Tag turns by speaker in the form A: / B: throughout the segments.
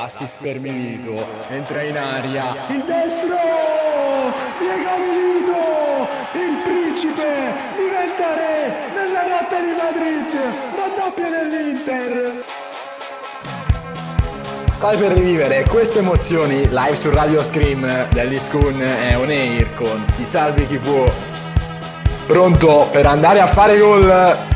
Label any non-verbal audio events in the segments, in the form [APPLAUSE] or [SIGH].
A: L'assist per Milito, entra in aria, il destro, Diego Milito, il principe diventa re nella notte di Madrid, raddoppia dell'Inter. Stai per rivivere queste emozioni live su Radio Scream degli Scun è on air con Si Salvi Chi Può. Pronto per andare a fare gol?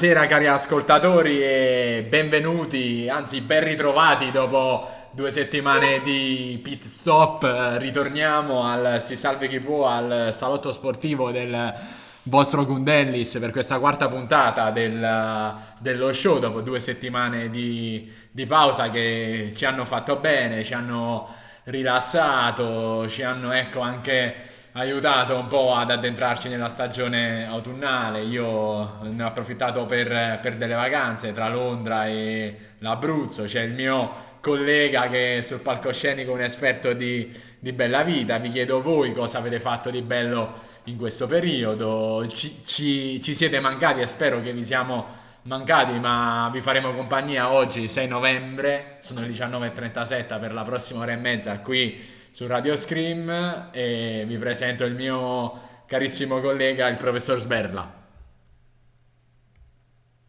A: Buonasera cari ascoltatori e benvenuti, anzi ben ritrovati dopo due settimane di pit stop. Ritorniamo al Si Salve Chi Può, al salotto sportivo del vostro Gundellis per questa quarta puntata del, dello show dopo due settimane di, di pausa che ci hanno fatto bene, ci hanno rilassato, ci hanno ecco anche aiutato un po' ad addentrarci nella stagione autunnale. Io ne ho approfittato per, per delle vacanze tra Londra e l'Abruzzo. C'è il mio collega che è sul palcoscenico un esperto di, di bella vita. Vi chiedo voi cosa avete fatto di bello in questo periodo. Ci, ci, ci siete mancati e spero che vi siamo mancati, ma vi faremo compagnia oggi, 6 novembre. Sono le 19.37 per la prossima ora e mezza qui su Radio Scream e vi presento il mio carissimo collega, il professor Sberla.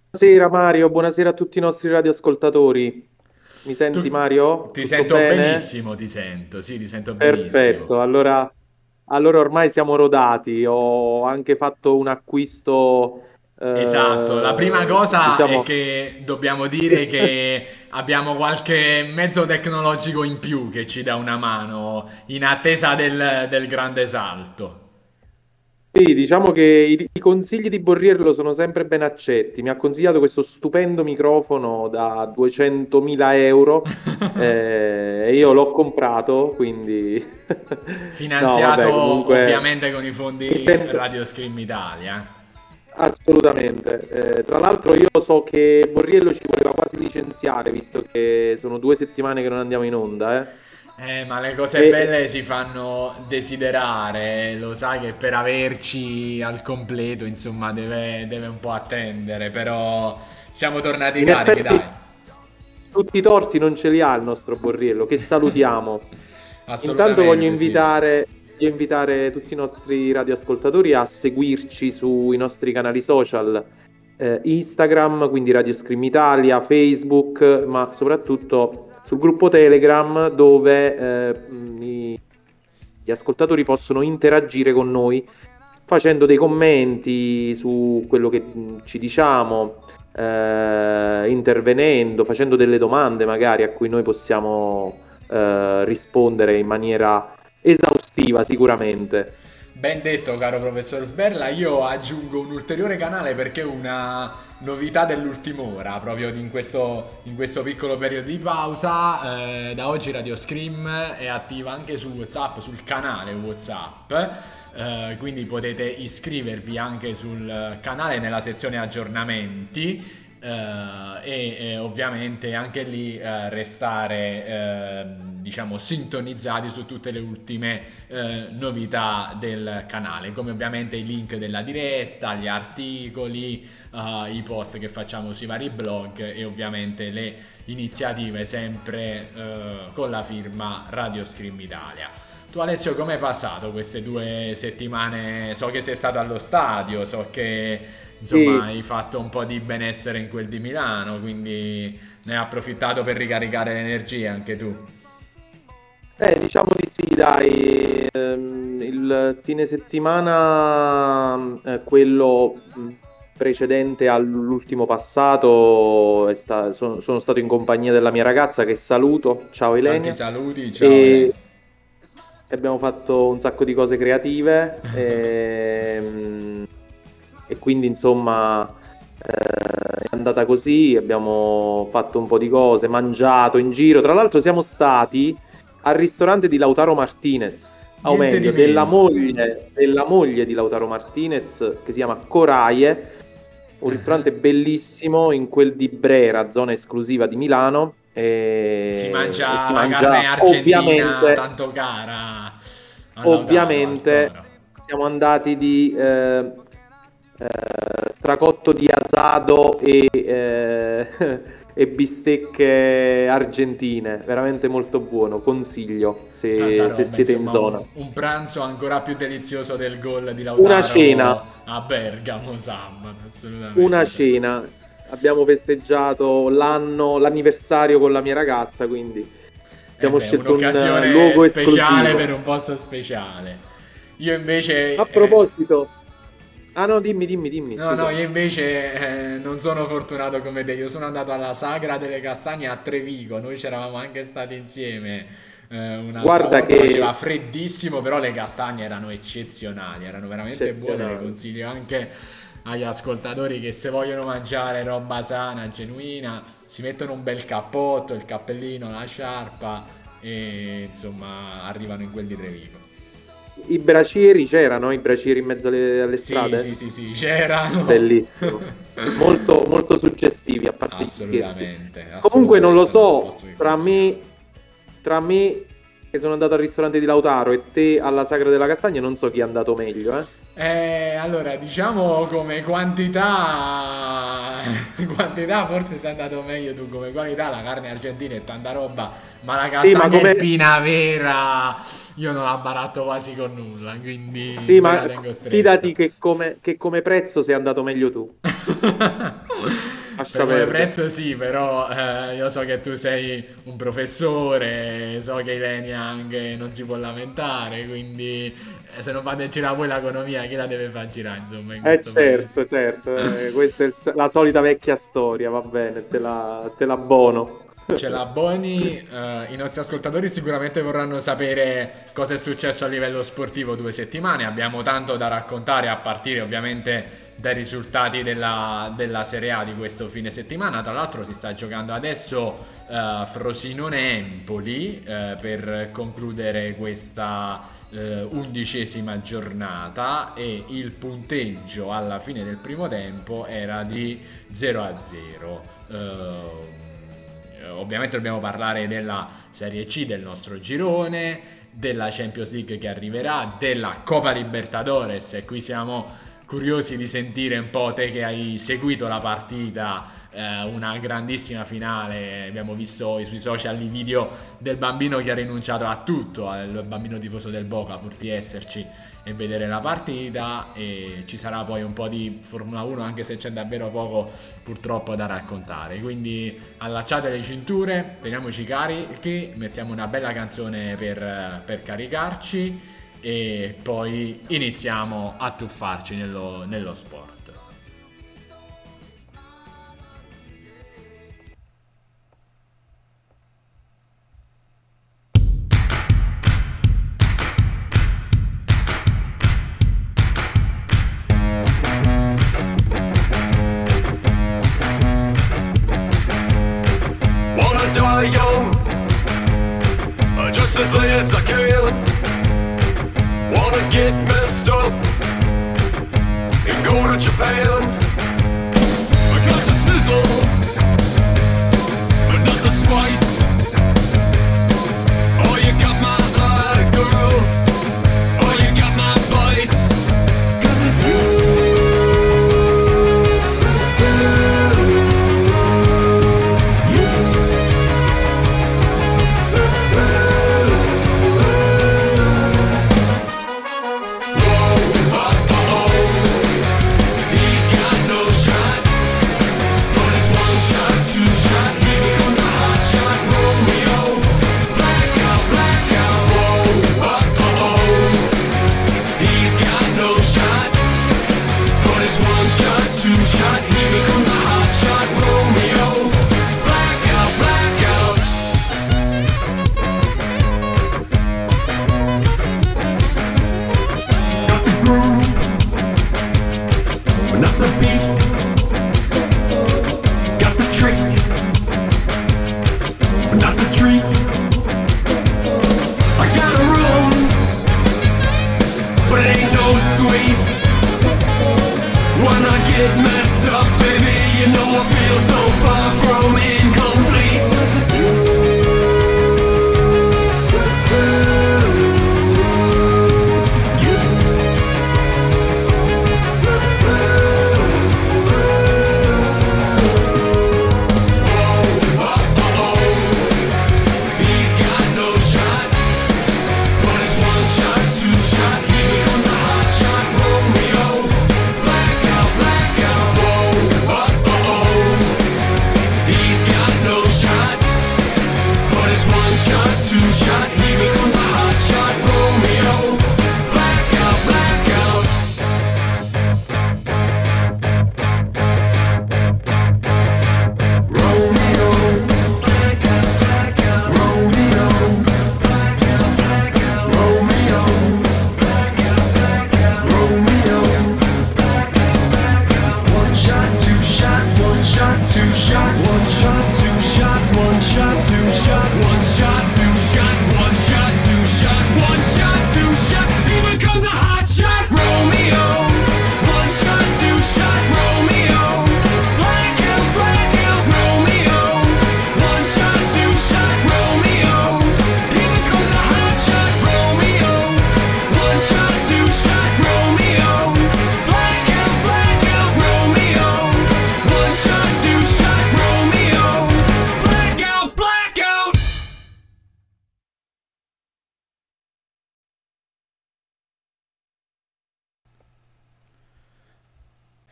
B: Buonasera Mario, buonasera a tutti i nostri radioascoltatori. Mi senti tu, Mario?
A: Ti Tutto sento bene? benissimo, ti sento, sì, ti sento benissimo.
B: Perfetto, allora, allora ormai siamo rodati, ho anche fatto un acquisto
A: Esatto, la prima cosa diciamo... è che dobbiamo dire che abbiamo qualche mezzo tecnologico in più che ci dà una mano in attesa del, del grande salto.
B: Sì, diciamo che i, i, consigli di Borriello sono sempre ben accetti. Mi ha consigliato questo stupendo microfono da 200.000 euro [LAUGHS] eh, e io l'ho comprato, quindi...
A: Finanziato [LAUGHS] no, vabbè, comunque... ovviamente con i fondi sento... Radio Scream Italia.
B: Assolutamente. Eh, tra l'altro io so che Borriello ci voleva quasi licenziare, visto che sono due settimane che non andiamo in onda, eh.
A: Eh, ma le cose e... belle si fanno desiderare, lo sai che per averci al completo, insomma, deve, deve un po' attendere, però siamo tornati in carichi, effetti, dai.
B: Tutti i torti non ce li ha il nostro Borriello, che salutiamo. [LAUGHS] Intanto voglio invitare... Sì voglio invitare tutti i nostri radioascoltatori a seguirci sui nostri canali social, eh, Instagram, quindi Radio Scream Italia, Facebook, ma soprattutto sul gruppo Telegram dove eh, i, gli ascoltatori possono interagire con noi facendo dei commenti su quello che ci diciamo, eh, intervenendo, facendo delle domande magari a cui noi possiamo eh, rispondere in maniera esaustiva sicuramente.
A: Ben detto caro professor Sberla, io aggiungo un ulteriore canale perché una novità dell'ultima ora, proprio in questo, in questo piccolo periodo di pausa, eh, da oggi Radio Scream è attiva anche su Whatsapp, sul canale Whatsapp. Uh, quindi potete iscrivervi anche sul canale nella sezione aggiornamenti Uh, e, e, ovviamente anche lì uh, restare uh, diciamo sintonizzati su tutte le ultime novità del canale come ovviamente i link della diretta gli articoli i post che facciamo sui vari blog e ovviamente le iniziative sempre con la firma Radio Scream Italia. Tu Alessio hai passato queste due settimane? So che sei stato allo stadio so che insomma sì. hai fatto un po' di benessere in quel di Milano, quindi ne hai approfittato per ricaricare le energie anche tu.
B: Eh, diciamo di sì, dai. Ehm, il fine settimana, eh, quello precedente all'ultimo passato, sta- sono, sono, stato in compagnia della mia ragazza che saluto. Ciao Elena.
A: Tanti saluti, ciao. E...
B: Abbiamo fatto un sacco di cose creative. e [LAUGHS] ehm, e quindi insomma eh, è andata così, abbiamo fatto un po' di cose, mangiato in giro, tra l'altro siamo stati al ristorante di Lautaro Martinez, o meglio della moglie, della moglie di Lautaro Martinez che si chiama Coraie, un uh-huh. ristorante bellissimo in quel di Brera, zona esclusiva di Milano.
A: E si mangia, si mangia carne argentina tanto cara.
B: Ovviamente siamo andati di eh, eh, stracotto di asado e, eh, [LAUGHS] e, bistecche argentine, veramente molto buono, consiglio se, roba, se siete insomma, in zona. Un,
A: un, pranzo ancora più delizioso del gol di Lautaro
B: Una cena
A: a Bergamo sabato,
B: assolutamente. Una cena. Abbiamo festeggiato l'anno, l'anniversario con la mia ragazza, quindi abbiamo eh beh, scelto un luogo
A: speciale
B: esclusivo.
A: per un posto speciale. Io invece...
B: A proposito... Eh Ah no, dimmi, dimmi, dimmi.
A: No, scusa. no, io invece eh, non sono fortunato come te. Io sono andato alla Sagra delle Castagne a Trevigo. Noi c'eravamo anche stati insieme. Eh,
B: Guarda che
A: faceva freddissimo, però le castagne erano eccezionali, erano veramente buone. Le consiglio anche agli ascoltatori che se vogliono mangiare roba sana, genuina, si mettono un bel cappotto, il cappellino, la sciarpa e insomma arrivano in quel di Trevigo
B: i bracieri c'erano, i bracieri in mezzo alle, alle strade?
A: Sì, sì, sì, c'erano.
B: Bellissimo. molto, molto suggestivi a parte
A: assolutamente,
B: assolutamente, Comunque non lo so, tra me, tra me che sono andato al ristorante di Lautaro e te alla Sagra della Castagna non so chi è andato meglio, eh.
A: Eh, allora, diciamo come quantità, [LAUGHS] quantità forse sei andato meglio tu come qualità, la carne argentina è tanta roba, ma la castagna sì, come... vera io non la baratto quasi con nulla, quindi
B: sì, ma fidati che come, che come prezzo sei andato meglio tu. [LAUGHS]
A: per come prezzo sì, però eh, io so che tu sei un professore, so che Ilenia anche non si può lamentare, quindi eh, se non fate girare voi l'economia, chi la deve far girare, insomma? In
B: eh certo, paese. certo, eh, [LAUGHS] questa è la solita vecchia storia, va bene, te la, te la bono
A: ce la Boni, uh, i nostri ascoltatori sicuramente vorranno sapere cosa è successo a livello sportivo due settimane, abbiamo tanto da raccontare a partire ovviamente dai risultati della, della Serie A di questo fine settimana, tra l'altro si sta giocando adesso uh, Frosinone-Empoli uh, per concludere questa undicesima giornata e il punteggio alla fine del primo tempo era di 0 a 0 ovviamente dobbiamo parlare della Serie C del nostro girone, della Champions League che arriverà, della Coppa Libertadores. E qui siamo curiosi di sentire un po' te che hai seguito la partita, eh, una grandissima finale, abbiamo visto sui social i video del bambino che ha rinunciato a tutto, il bambino tifoso del Boca pur di esserci e vedere la partita e ci sarà poi un po' di Formula 1 anche se c'è davvero poco purtroppo da raccontare. Quindi allacciate le cinture teniamoci carichi mettiamo una bella canzone per, per caricarci e poi iniziamo a tuffarci nello, nello sport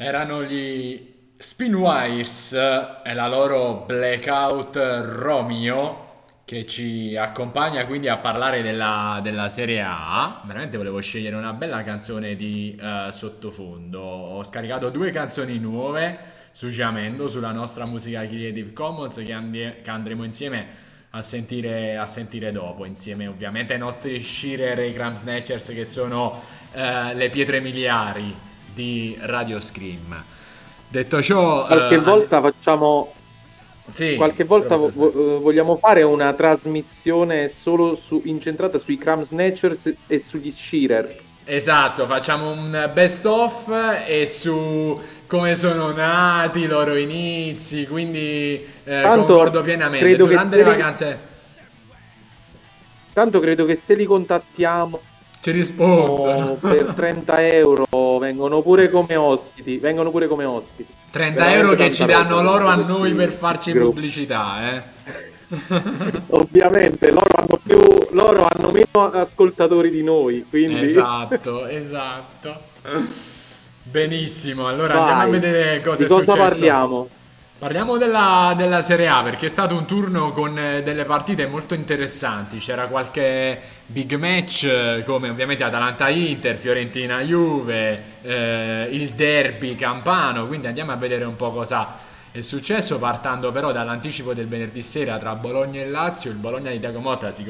A: Erano gli Spinwires e la loro Blackout Romeo che ci accompagna quindi a parlare della, della, Serie A. Veramente volevo scegliere una bella canzone di uh, sottofondo. Ho scaricato due canzoni nuove su Jamendo, sulla nostra musica Creative Commons che, andi- che andremo insieme a sentire, a sentire, dopo, insieme ovviamente ai nostri Shearer e i Cram Snatchers che sono uh, le pietre miliari di Radio Scream. Detto ciò...
B: Qualche uh, volta facciamo sì, Qualche volta vo- vo- vogliamo fare una trasmissione solo su- incentrata sui Cram Snatchers e sugli Shearer.
A: Esatto, facciamo un best of e su come sono nati i loro inizi, quindi eh, concordo pienamente.
B: Credo Durante le vacanze... Li... Tanto credo che se li contattiamo
A: ci rispondono.
B: Per 30 euro vengono pure come ospiti vengono pure come ospiti.
A: 30 Veramente euro che ci danno loro a noi per farci gruppo. pubblicità eh. [LAUGHS]
B: Ovviamente loro hanno più loro hanno meno ascoltatori di noi quindi.
A: Esatto [LAUGHS] esatto. Benissimo allora Vai. andiamo a vedere cosa di è cosa
B: successo. parliamo
A: Parliamo della, della, Serie A perché è stato un turno con eh, delle partite molto interessanti. C'era qualche big match eh, come ovviamente Atalanta-Inter, Fiorentina-Juve, eh, il derby campano. Quindi andiamo a vedere un po' cosa è successo. Partendo però dall'anticipo del venerdì sera tra Bologna e Lazio. Il Bologna di Diago Motta si,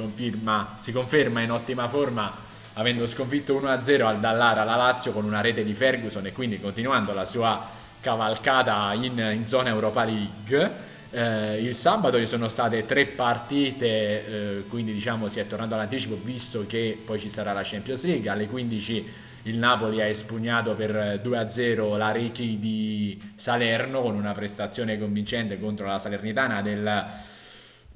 A: si conferma in ottima forma avendo sconfitto 1-0 al Dallara la Lazio con una rete di Ferguson e quindi continuando la sua cavalcata in, in zona Europa League. Eh, il sabato ci sono state tre partite, eh, quindi diciamo si è tornato all'anticipo visto che poi ci sarà la Champions League. Alle 15 il Napoli ha espugnato per 2-0 la Ricky di Salerno con una prestazione convincente contro la Salernitana del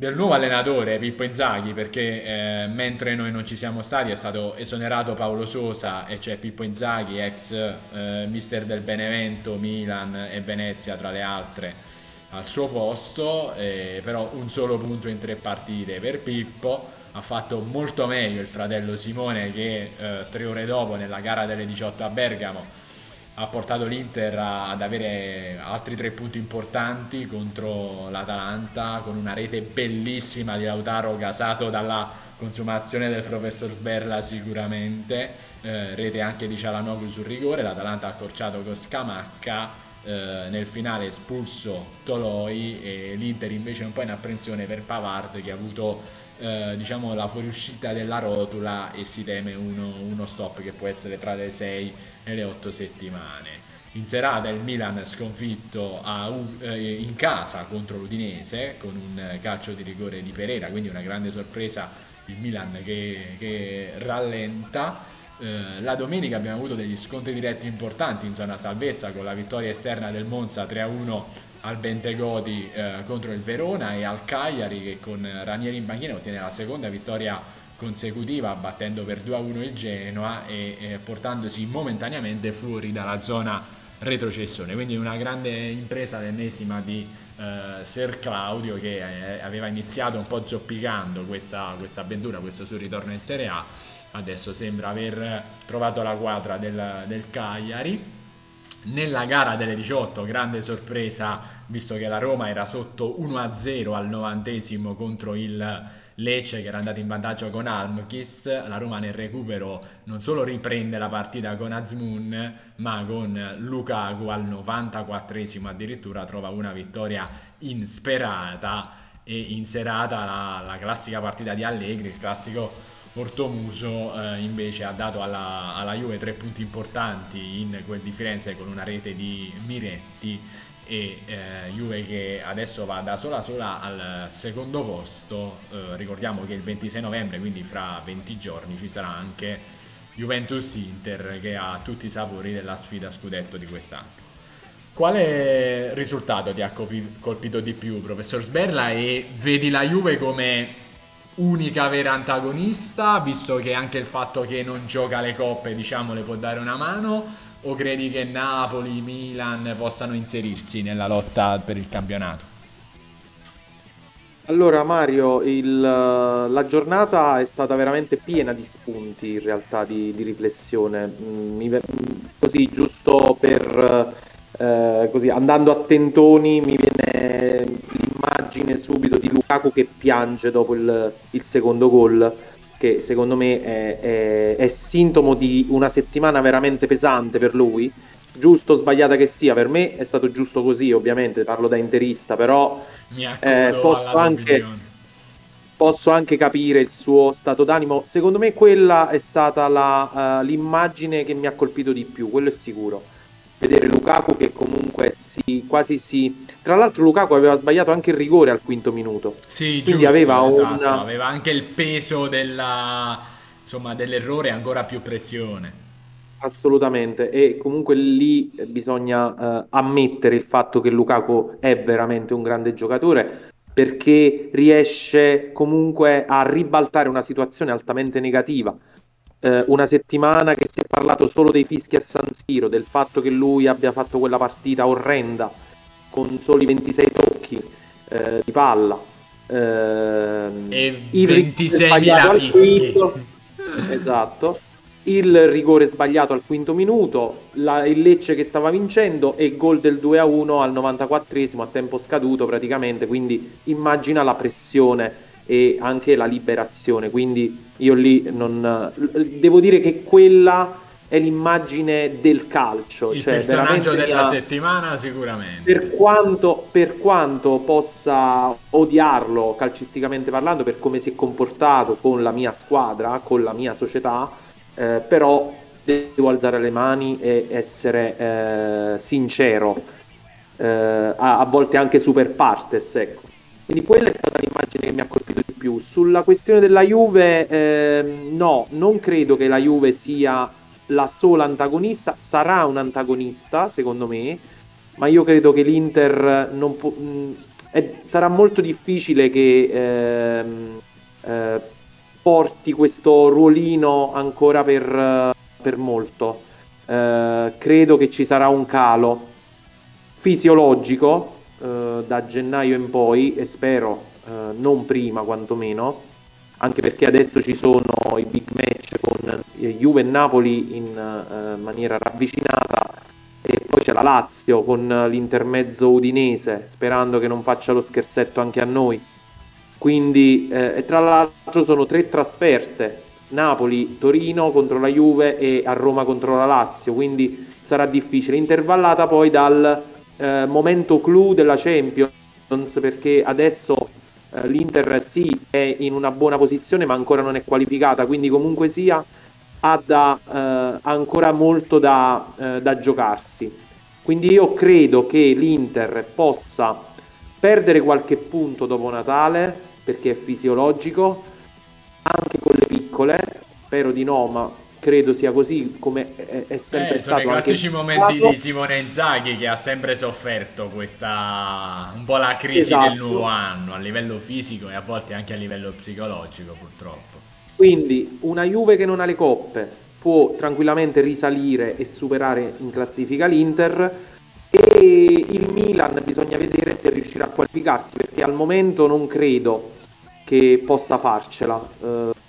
A: del nuovo allenatore Pippo Inzaghi perché eh, mentre noi non ci siamo stati è stato esonerato Paolo Sosa e c'è Pippo Inzaghi ex eh, mister del Benevento, Milan e Venezia tra le altre al suo posto eh, però un solo punto in tre partite per Pippo. Ha fatto molto meglio il fratello Simone che eh, tre ore dopo nella gara delle 18 a Bergamo ha portato l'Inter ad avere altri tre punti importanti contro l'Atalanta con una rete bellissima di Lautaro gasato dalla consumazione del professor Sberla sicuramente. Eh, rete anche di Cialanoglu sul rigore. l'Atalanta ha accorciato con Scamacca eh, nel finale espulso Toloi e l'Inter invece un po' in apprensione per Pavard che ha avuto eh, diciamo la fuoriuscita della rotula e si teme uno, uno stop che può essere tra le 6 e le 8 settimane. In serata il Milan sconfitto a, eh, in casa contro l'Udinese con un calcio di rigore di Pereira, quindi una grande sorpresa il Milan che, che rallenta. Eh, la domenica abbiamo avuto degli scontri diretti importanti in zona salvezza con la vittoria esterna del Monza 3-1 al Bentegodi eh, contro il Verona e al Cagliari che con Ranieri in banchina ottiene la seconda vittoria consecutiva battendo per 2-1 il Genoa e, e portandosi momentaneamente fuori dalla zona retrocessione. Quindi una grande impresa l'ennesima di eh, Ser Claudio che eh, aveva iniziato un po' zoppicando questa, questa avventura questo suo ritorno in Serie A. Adesso sembra aver trovato la quadra del, del Cagliari nella gara delle 18, grande sorpresa, visto che la Roma era sotto 1-0 al novantesimo contro il Lecce che era andato in vantaggio con Almkist, la Roma nel recupero non solo riprende la partita con Azmoun, ma con Lukaku al 94esimo addirittura trova una vittoria insperata e in serata la, la classica partita di Allegri, il classico Ortomuso eh, invece ha dato alla, alla, Juve tre punti importanti in quel di Firenze con una rete di Miretti e eh, Juve che adesso va da sola sola al secondo posto. Eh, ricordiamo che il 26 novembre quindi fra 20 giorni ci sarà anche Juventus Inter che ha tutti i sapori della sfida scudetto di quest'anno. Quale risultato ti ha colpito di più professor Sberla? E vedi la Juve come unica vera antagonista, visto che anche il fatto che non gioca le coppe, diciamo, le può dare una mano? O credi che Napoli, Milan possano inserirsi nella lotta per il campionato?
B: Allora Mario, il, la giornata è stata veramente piena di spunti in realtà di, di riflessione, mm, Mi, così giusto per eh, così andando a tentoni mi viene l'immagine subito di Lukaku che piange dopo il, il secondo gol che secondo me è, è, è, sintomo di una settimana veramente pesante per lui. Giusto o sbagliata che sia per me è stato giusto così ovviamente parlo da interista però eh, posso anche posso anche capire il suo stato d'animo. Secondo me quella è stata la, uh, l'immagine che mi ha colpito di più quello è sicuro vedere Lukaku che comunque si, quasi si... Tra l'altro Lukaku aveva sbagliato anche il rigore al quinto minuto.
A: Sì, quindi giusto, aveva, esatto. una... aveva anche il peso della... insomma, dell'errore ancora più pressione.
B: Assolutamente, e comunque lì bisogna uh, ammettere il fatto che Lukaku è veramente un grande giocatore perché riesce comunque a ribaltare una situazione altamente negativa eh, una settimana che si è parlato solo dei fischi a San Siro, del fatto che lui abbia fatto quella partita orrenda con soli 26 tocchi eh, di palla.
A: Eh, e 26.000 fischi.
B: esatto. Il rigore sbagliato al quinto minuto, la, il Lecce che stava vincendo e il gol del 2-1 al 94esimo a tempo scaduto praticamente, quindi immagina la pressione e anche la liberazione. Quindi io lì non devo dire che quella è l'immagine del calcio.
A: Il cioè personaggio della mia... settimana sicuramente.
B: Per quanto, per quanto possa odiarlo calcisticamente parlando, per come si è comportato con la mia squadra, con la mia società, eh, però devo alzare le mani e essere eh, sincero, eh, a, a, volte anche super partes, ecco. Quindi quella è stata l'immagine che mi ha colpito di più. Sulla questione della Juve, eh, no, non credo che la Juve sia la sola antagonista, sarà un antagonista secondo me, ma io credo che l'Inter non po- mh, mm, è, sarà molto difficile che eh, eh, porti questo ruolino ancora per, per molto. Eh, credo che ci sarà un calo fisiologico eh, da gennaio in poi e spero eh, non prima quantomeno, anche perché adesso ci sono i big match con Juve e Napoli in eh, maniera ravvicinata e poi c'è la Lazio con l'intermezzo udinese, sperando che non faccia lo scherzetto anche a noi. Quindi, eh, tra l'altro sono tre trasferte, Napoli, Torino contro la Juve e a Roma contro la Lazio, quindi sarà difficile, intervallata poi dal eh, momento clou della Champions perché adesso eh, l'Inter sì è in una buona posizione ma ancora non è qualificata quindi comunque sia ha da, eh, ancora molto da, eh, da giocarsi. Quindi io credo che l'Inter possa perdere qualche punto dopo Natale perché è fisiologico anche con le piccole spero di no ma credo sia così come è, è sempre
A: eh,
B: stato.
A: Sono i classici momenti di Simone Inzaghi che ha sempre sofferto questa un po' la crisi esatto. del nuovo anno a livello fisico e a volte anche a livello psicologico purtroppo.
B: Quindi una Juve che non ha le coppe può tranquillamente risalire e superare in classifica l'Inter e il Milan bisogna vedere se riuscirà a qualificarsi perché al momento non credo che possa farcela. Eh,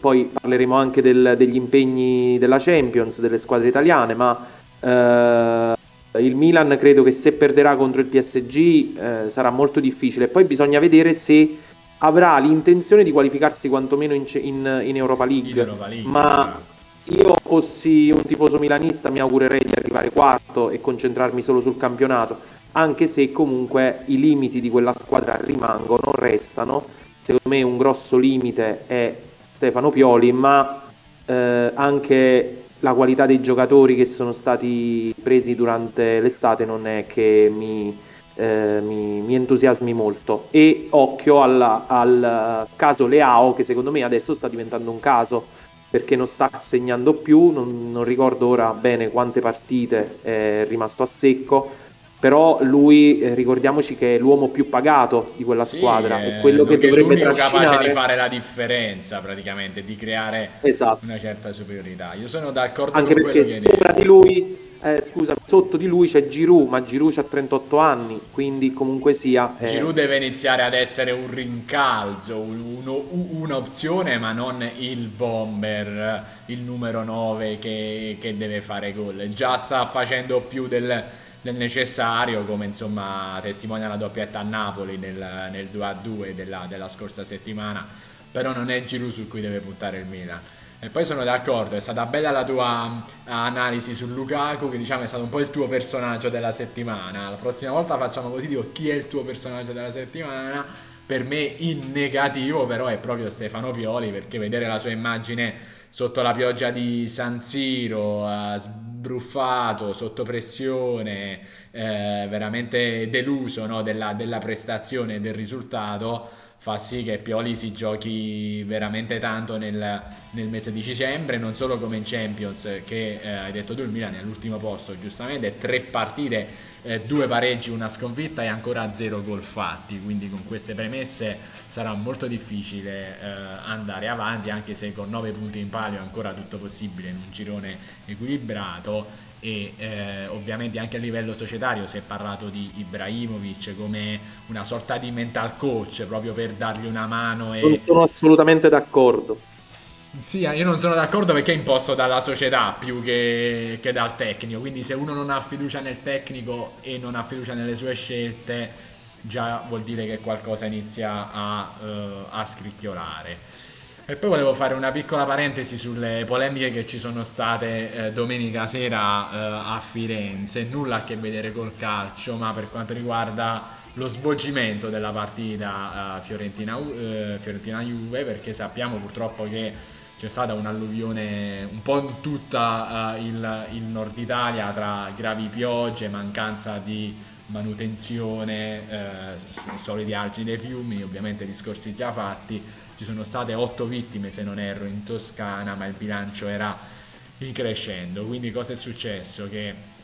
B: poi parleremo anche del, degli impegni della Champions, delle squadre italiane, ma eh, il Milan credo che se perderà contro il PSG eh, sarà molto difficile. Poi bisogna vedere se avrà l'intenzione di qualificarsi quantomeno in, in, in Europa, League. in Europa League. Ma io fossi un tifoso milanista mi augurerei di arrivare quarto e concentrarmi solo sul campionato, anche se comunque i limiti di quella squadra rimangono, restano. Secondo me un grosso limite è Stefano Pioli, ma eh, anche la qualità dei giocatori che sono stati presi durante l'estate non è che mi, eh, mi, mi entusiasmi molto. E occhio alla, al caso Leao, che secondo me adesso sta diventando un caso perché non sta segnando più, non, non ricordo ora bene quante partite è rimasto a secco però lui eh, ricordiamoci che è l'uomo più pagato di quella sì, squadra è quello che dovrebbe
A: l'unico capace di fare la differenza praticamente di creare esatto. una certa superiorità io sono d'accordo
B: anche perché sopra di lui eh, scusa, sotto di lui c'è Giroud, ma Giroud ha 38 anni, quindi comunque sia...
A: Eh... Giroud deve iniziare ad essere un rincalzo, uno, un'opzione, ma non il bomber, il numero 9 che, che deve fare gol. Già sta facendo più del del necessario, come insomma testimonia la doppietta a Napoli nel, nel 2-2 della, della scorsa settimana, però non è Giroud su cui deve puntare il Milan. E poi sono d'accordo, è stata bella la tua analisi su Lukaku, che diciamo è stato un po' il tuo personaggio della settimana. La prossima volta facciamo così, dico chi è il tuo personaggio della settimana. Per me in negativo però è proprio Stefano Pioli, perché vedere la sua immagine sotto la pioggia di San Siro, uh, sbruffato, sotto pressione, eh, veramente deluso no, della, della prestazione e del risultato fa sì che Pioli si giochi veramente tanto nel, nel mese di dicembre, non solo come in Champions, che eh, hai detto tu il Milan è all'ultimo posto giustamente, tre partite, eh, due pareggi, una sconfitta e ancora zero gol fatti, quindi con queste premesse sarà molto difficile eh, andare avanti, anche se con nove punti in palio è ancora tutto possibile in un girone equilibrato e eh, ovviamente anche a livello societario si è parlato di Ibrahimovic come una sorta di mental coach proprio per dargli una mano e...
B: non sono assolutamente d'accordo.
A: Sì, io non sono d'accordo perché è imposto dalla società più che, che dal tecnico. Quindi se uno non ha fiducia nel tecnico e non ha fiducia nelle sue scelte già vuol dire che qualcosa inizia a, uh, a scricchiolare e poi volevo fare una piccola parentesi sulle polemiche che ci sono state eh, domenica sera eh, a Firenze, nulla a che vedere col calcio, ma per quanto riguarda lo svolgimento della partita eh, Fiorentina-Juve, eh, Fiorentina perché sappiamo purtroppo che c'è stata un'alluvione un po' in tutta uh, il, il, nord Italia tra gravi piogge, mancanza di manutenzione, eh, solidi argini dei fiumi, ovviamente discorsi già fatti ci sono state otto vittime se non erro in Toscana, ma il bilancio era in. Quindi cosa è successo? Che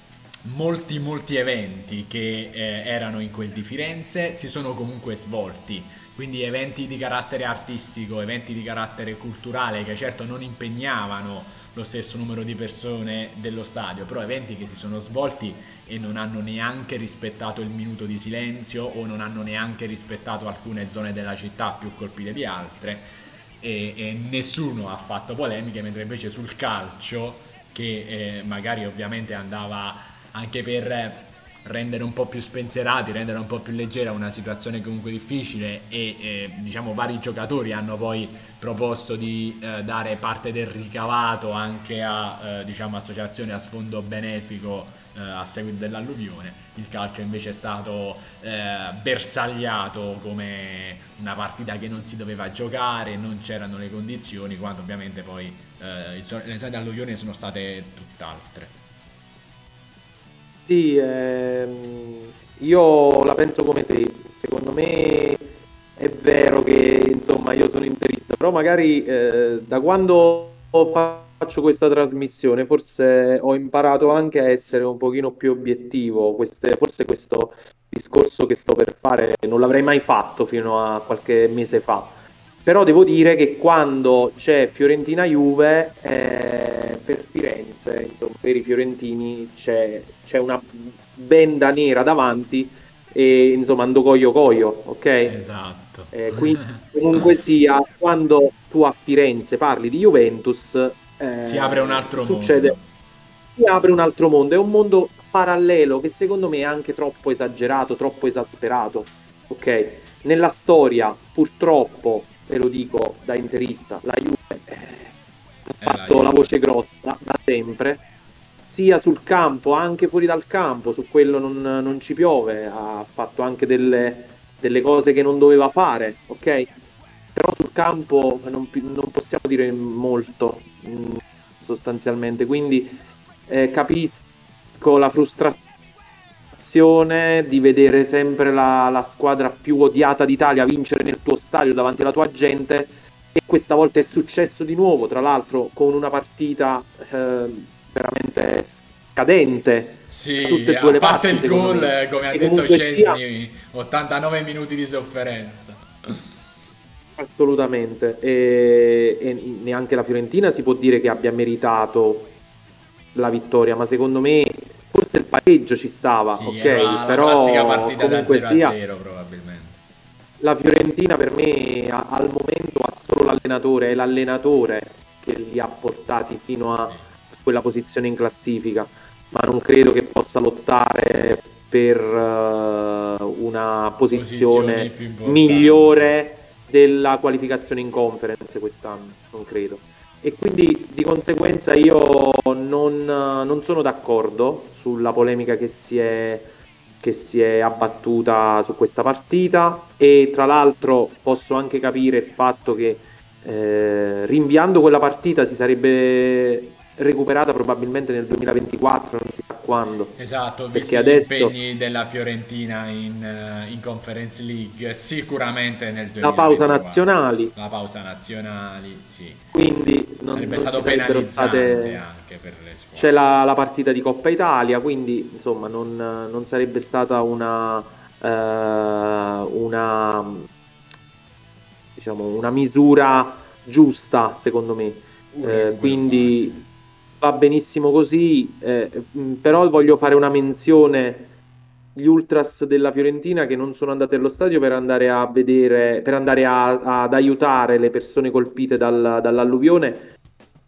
A: molti molti eventi che eh, erano in quel di Firenze si sono comunque svolti quindi eventi di carattere artistico eventi di carattere culturale che certo non impegnavano lo stesso numero di persone dello stadio però eventi che si sono svolti e non hanno neanche rispettato il minuto di silenzio o non hanno neanche rispettato alcune zone della città più colpite di altre. E, e nessuno ha fatto polemiche mentre invece sul calcio che eh, magari ovviamente andava anche per rendere un po' più spensierati, rendere un po' più leggera una situazione comunque difficile e eh, diciamo vari giocatori hanno poi proposto di eh, dare parte del ricavato anche a eh, diciamo associazioni a sfondo benefico eh, a seguito dell'alluvione. Il calcio invece è stato eh, bersagliato come una partita che non si doveva giocare, non c'erano le condizioni, quando ovviamente poi eh, le zone dell'alluvione sono state tutt'altre.
B: Sì, ehm, io la penso come te. Secondo me è vero che insomma io sono interista, però magari eh, da quando faccio questa trasmissione forse ho imparato anche a essere un pochino più obiettivo. Queste, forse questo discorso che sto per fare non l'avrei mai fatto fino a qualche mese fa però devo dire che quando c'è Fiorentina-Juve, eh, per Firenze, insomma, per i fiorentini c'è, c'è una benda nera davanti e insomma ando coio coio, ok?
A: Esatto.
B: Eh, quindi comunque sia, quando tu a Firenze parli di Juventus,
A: eh, si apre un altro
B: succede,
A: mondo.
B: Si apre un altro mondo, è un mondo parallelo che secondo me è anche troppo esagerato, troppo esasperato, ok? Nella storia, purtroppo, ve lo dico da interista, la Juve eh, ha fatto la, la voce grossa da, sempre, sia sul campo, anche fuori dal campo, su quello non, non ci piove, ha fatto anche delle, delle, cose che non doveva fare, ok? Però sul campo non, non possiamo dire molto, mm, sostanzialmente, quindi eh, capisco la frustrazione di vedere sempre la, la, squadra più odiata d'Italia vincere nel tuo stadio davanti alla tua gente e questa volta è successo di nuovo, tra l'altro con una partita eh, veramente scadente.
A: Sì, tutte e due a le parte parti, il gol, me. come ha e detto Cesni, sia... 89 minuti di sofferenza.
B: Assolutamente, e, e neanche la Fiorentina si può dire che abbia meritato la vittoria, ma secondo me forse il pareggio ci stava, sì, ok? Però comunque da 0 sia, 0 probabilmente. La Fiorentina per me a, al momento ha solo l'allenatore, è l'allenatore che li ha portati fino a sì. quella posizione in classifica. ma non credo che possa lottare per uh, una posizione migliore della qualificazione in conference quest'anno, non credo. E quindi di conseguenza io non, non sono d'accordo sulla polemica che si, è, che si è abbattuta su questa partita. E tra l'altro posso anche capire il fatto che eh, rinviando quella partita si sarebbe recuperata probabilmente nel 2024, non si sa quando.
A: Esatto, perché adesso gli impegni della Fiorentina in, eh, in, Conference League, sicuramente nel 2024.
B: La pausa nazionali.
A: La pausa nazionali, sì.
B: Quindi
A: non, sarebbe non stato penalizzante anche per le squadre.
B: C'è la, la, partita di Coppa Italia, quindi insomma non, non sarebbe stata una, uh, una, diciamo, una misura giusta secondo me. Eh, quindi va benissimo così, eh, però voglio fare una menzione. Gli ultras della Fiorentina che non sono andati allo stadio per andare a vedere, per andare a, ad aiutare le persone colpite dal, dall'alluvione.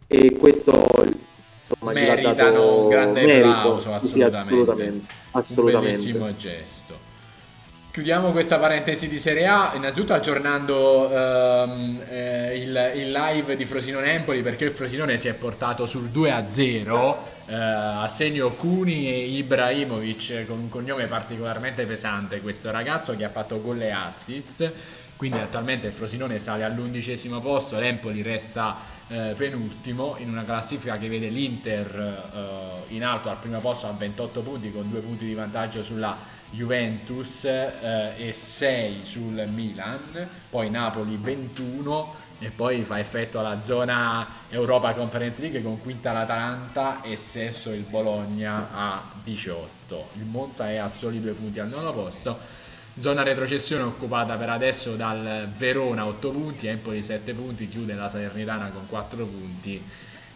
B: E questo insomma,
A: meritano un grande merito, applauso assolutamente.
B: Sì, assolutamente, assolutamente.
A: un bellissimo gesto Chiudiamo questa parentesi di Serie A, innanzitutto aggiornando ehm, eh, il, il, live di Frosinone-Empoli perché il Frosinone si è portato sul 2-0 eh, a segno Cuni e Ibrahimovic con un cognome particolarmente pesante questo ragazzo che ha fatto gol e assist quindi attualmente il Frosinone sale all'undicesimo posto, l'Empoli resta eh, penultimo in una classifica che vede l'Inter eh, in alto al primo posto a 28 punti con due punti di vantaggio sulla Juventus eh, e 6 sul Milan, poi Napoli 21 e poi fa effetto alla zona Europa Conference League con quinta l'Atalanta e sesto il Bologna a 18. Il Monza è a soli due punti al nono posto Zona retrocessione occupata per adesso dal Verona 8 punti, Empoli 7 punti, chiude la Salernitana con 4 punti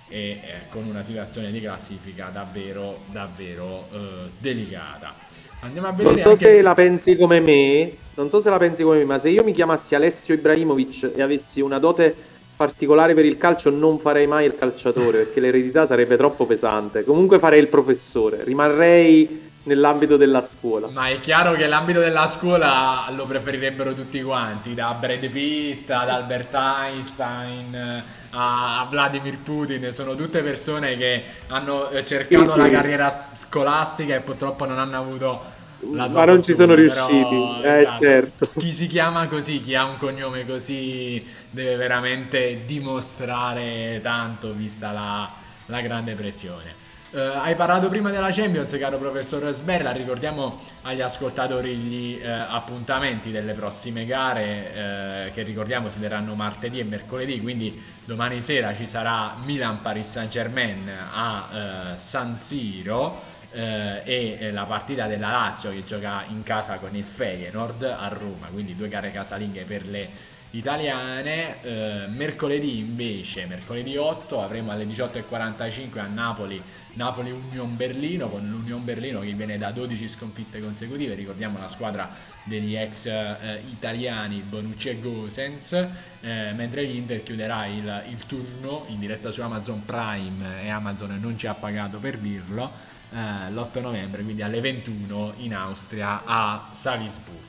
A: e eh, con una situazione di classifica davvero davvero eh, delicata.
B: Andiamo a vedere non so anche... se la pensi come me, non so se la pensi come me, ma se io mi chiamassi Alessio Ibrahimovic e avessi una dote particolare per il calcio non farei mai il calciatore perché l'eredità sarebbe troppo pesante. Comunque farei il professore, rimarrei nell'ambito della scuola.
A: Ma è chiaro che l'ambito della scuola lo preferirebbero tutti quanti, da Brad Pitt ad Albert Einstein a Vladimir Putin, sono tutte persone che hanno cercato la carriera scolastica e purtroppo non hanno avuto
B: la ma non ci sono riusciti, eh, esatto. certo.
A: Chi si chiama così, chi ha un cognome così, deve veramente dimostrare tanto, vista la, la grande pressione. Uh, hai parlato prima della Champions, caro professor Sberla. Ricordiamo agli ascoltatori gli uh, appuntamenti delle prossime gare, uh, che ricordiamo si terranno martedì e mercoledì. Quindi domani sera ci sarà Milan Paris Saint Germain a San Siro. e la partita della Lazio che gioca in casa con il Feyenoord a Roma, quindi due gare casalinghe per le italiane. Eh, mercoledì invece, mercoledì 8, avremo alle 18.45 a Napoli, Napoli Union Berlino, con l'Union Berlino che viene da 12 sconfitte consecutive, ricordiamo la squadra degli ex eh, italiani Bonucci e Gosens, eh, mentre l'Inter chiuderà il, il, turno in diretta su Amazon Prime e Amazon non ci ha pagato per dirlo, eh, l'8 novembre, quindi alle 21 in Austria a Salisburgo.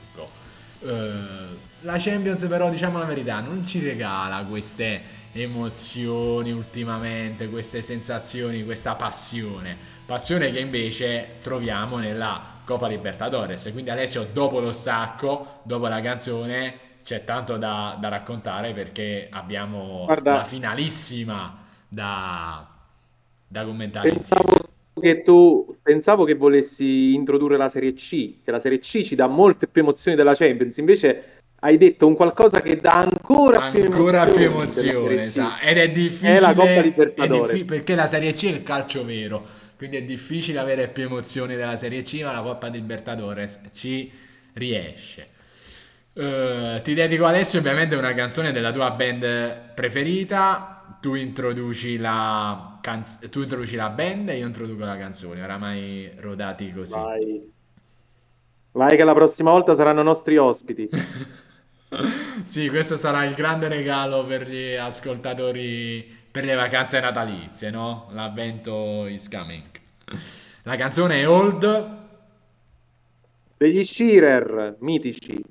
A: Eh, la Champions però diciamo la verità non ci regala queste emozioni ultimamente, queste sensazioni, questa passione, passione che invece troviamo nella Coppa Libertadores. Quindi Alessio dopo lo stacco, dopo la canzone c'è tanto da, da raccontare perché abbiamo Guarda, la finalissima da, da commentare.
B: Pensavo che tu pensavo che volessi introdurre la Serie C, che la Serie C ci dà molte più emozioni della Champions, invece hai detto un qualcosa che dà ancora,
A: ancora più emozione, esatto. ed è difficile
B: è la Coppa Libertadores
A: diffi- perché la Serie C è il calcio vero. Quindi è difficile avere più emozioni della Serie C ma la Coppa Libertadores ci riesce. Uh, ti dedico Alessio ovviamente una canzone della tua band preferita tu introduci la, canz- tu introduci la band e io introduco la canzone oramai rodati così
B: vai vai che la prossima volta saranno nostri ospiti [LAUGHS]
A: sì, questo sarà il grande regalo per gli ascoltatori per le vacanze natalizie, no? L'avvento is coming. La canzone è Old.
B: Degli Shearer, mitici.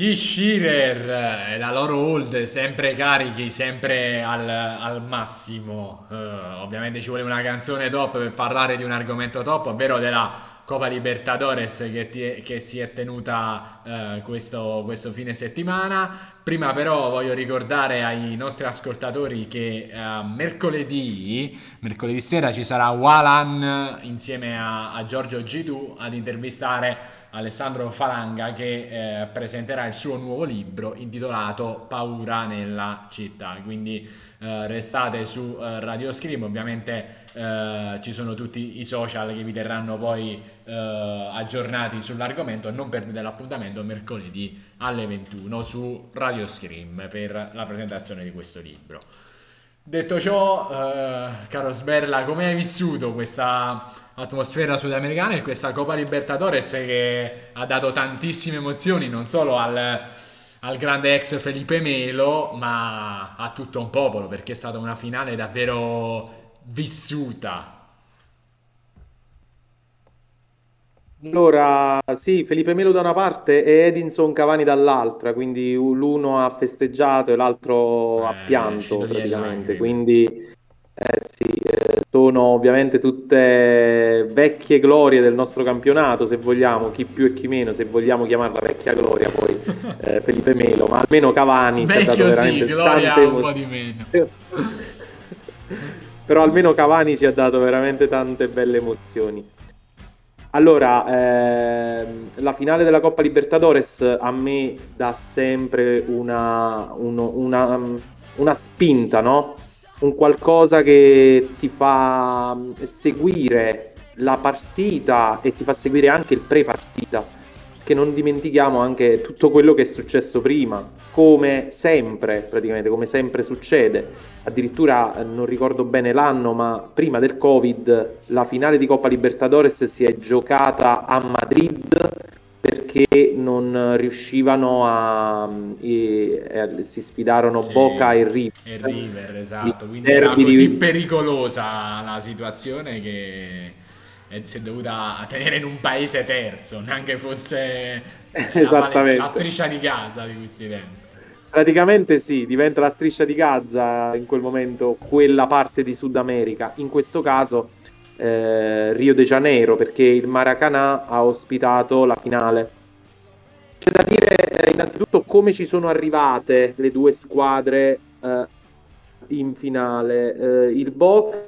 A: Gli Shearer la loro hold sempre carichi, sempre al, al massimo. Uh, ovviamente ci vuole una canzone top per parlare di un argomento top, ovvero della Coppa Libertadores che, ti, che si è tenuta uh, questo, questo, fine settimana. Prima però voglio ricordare ai nostri ascoltatori che uh, mercoledì, mercoledì sera ci sarà Walan insieme a, a Giorgio G2 ad intervistare Alessandro Falanga che eh, presenterà il suo nuovo libro intitolato Paura nella città. Quindi eh, restate su eh, Radio Scream, ovviamente eh, ci sono tutti i social che vi terranno poi eh, aggiornati sull'argomento. Non perdete l'appuntamento mercoledì alle 21 su Radio Scream per la presentazione di questo libro. Detto ciò, eh, caro Sberla, come hai vissuto questa atmosfera sudamericana e questa Coppa Libertadores che ha dato tantissime emozioni non solo al, al grande ex Felipe Melo ma a tutto un popolo perché è stata una finale davvero vissuta.
B: Allora, sì, Felipe Melo da una parte e Edinson Cavani dall'altra, quindi l'uno ha festeggiato e l'altro eh, ha pianto praticamente, quindi eh, sì, eh, sono ovviamente tutte vecchie glorie del nostro campionato, se vogliamo, chi più e chi meno, se vogliamo chiamarla vecchia gloria, poi [LAUGHS] eh, Felipe Melo, ma almeno Cavani
A: Vecchio
B: ci ha dato veramente
A: sì,
B: tante
A: meno. [LAUGHS]
B: Però almeno Cavani ci ha dato veramente tante belle emozioni. Allora, ehm, la finale della Coppa Libertadores a me dà sempre una, uno, una, una spinta, no? Un qualcosa che ti fa mm, seguire la partita e ti fa seguire anche il pre-partita, che non dimentichiamo anche tutto quello che è successo prima, come sempre, praticamente, come sempre succede. Addirittura eh, non ricordo bene l'anno, ma prima del Covid la finale di Coppa Libertadores si è giocata a Madrid perché non riuscivano a e, e, si sfidarono sì, Boca e River.
A: E River, esatto, quindi era così di... pericolosa la situazione che si è dovuta tenere in un paese terzo, neanche fosse [LAUGHS] la, la striscia di casa di questi tempi.
B: praticamente sì, diventa la striscia di Gaza in quel momento quella parte di Sud America. In questo caso eh, Rio de Janeiro, perché il Maracanã ha ospitato la finale. C'è da dire eh, innanzitutto come ci sono arrivate le due squadre eh, in finale. Eh, il Boca,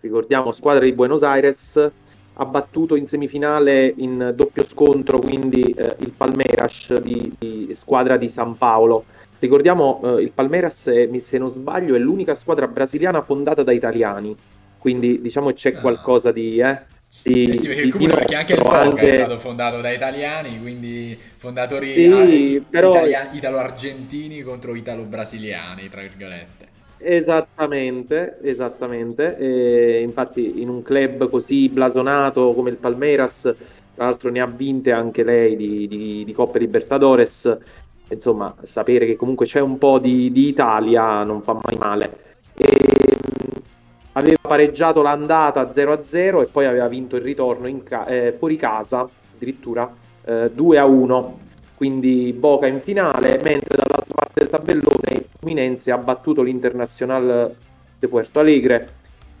B: ricordiamo, squadra di Buenos Aires, ha battuto in semifinale in doppio scontro quindi eh, il Palmeiras di, di, squadra di San Paolo. Ricordiamo eh, il Palmeiras, se non sbaglio, è l'unica squadra brasiliana fondata da italiani, quindi diciamo c'è ah. qualcosa di... Eh,
A: sì, eh sì, perché, di, perché anche il Boca anche... è stato fondato da italiani, quindi fondatori sì, però... italiani, italo-argentini contro italo-brasiliani, tra virgolette.
B: Esattamente, esattamente. E infatti in un club così blasonato come il Palmeiras, tra l'altro ne ha vinte anche lei di, di, di Coppa Libertadores, insomma sapere che comunque c'è un po' di, di Italia non fa mai male. E, aveva pareggiato l'andata 0-0 e poi aveva vinto il ritorno ca- eh, fuori casa, addirittura eh, 2-1, quindi Boca in finale, mentre dall'altra parte del tabellone il Fluminense ha battuto l'Internacional de Puerto Alegre,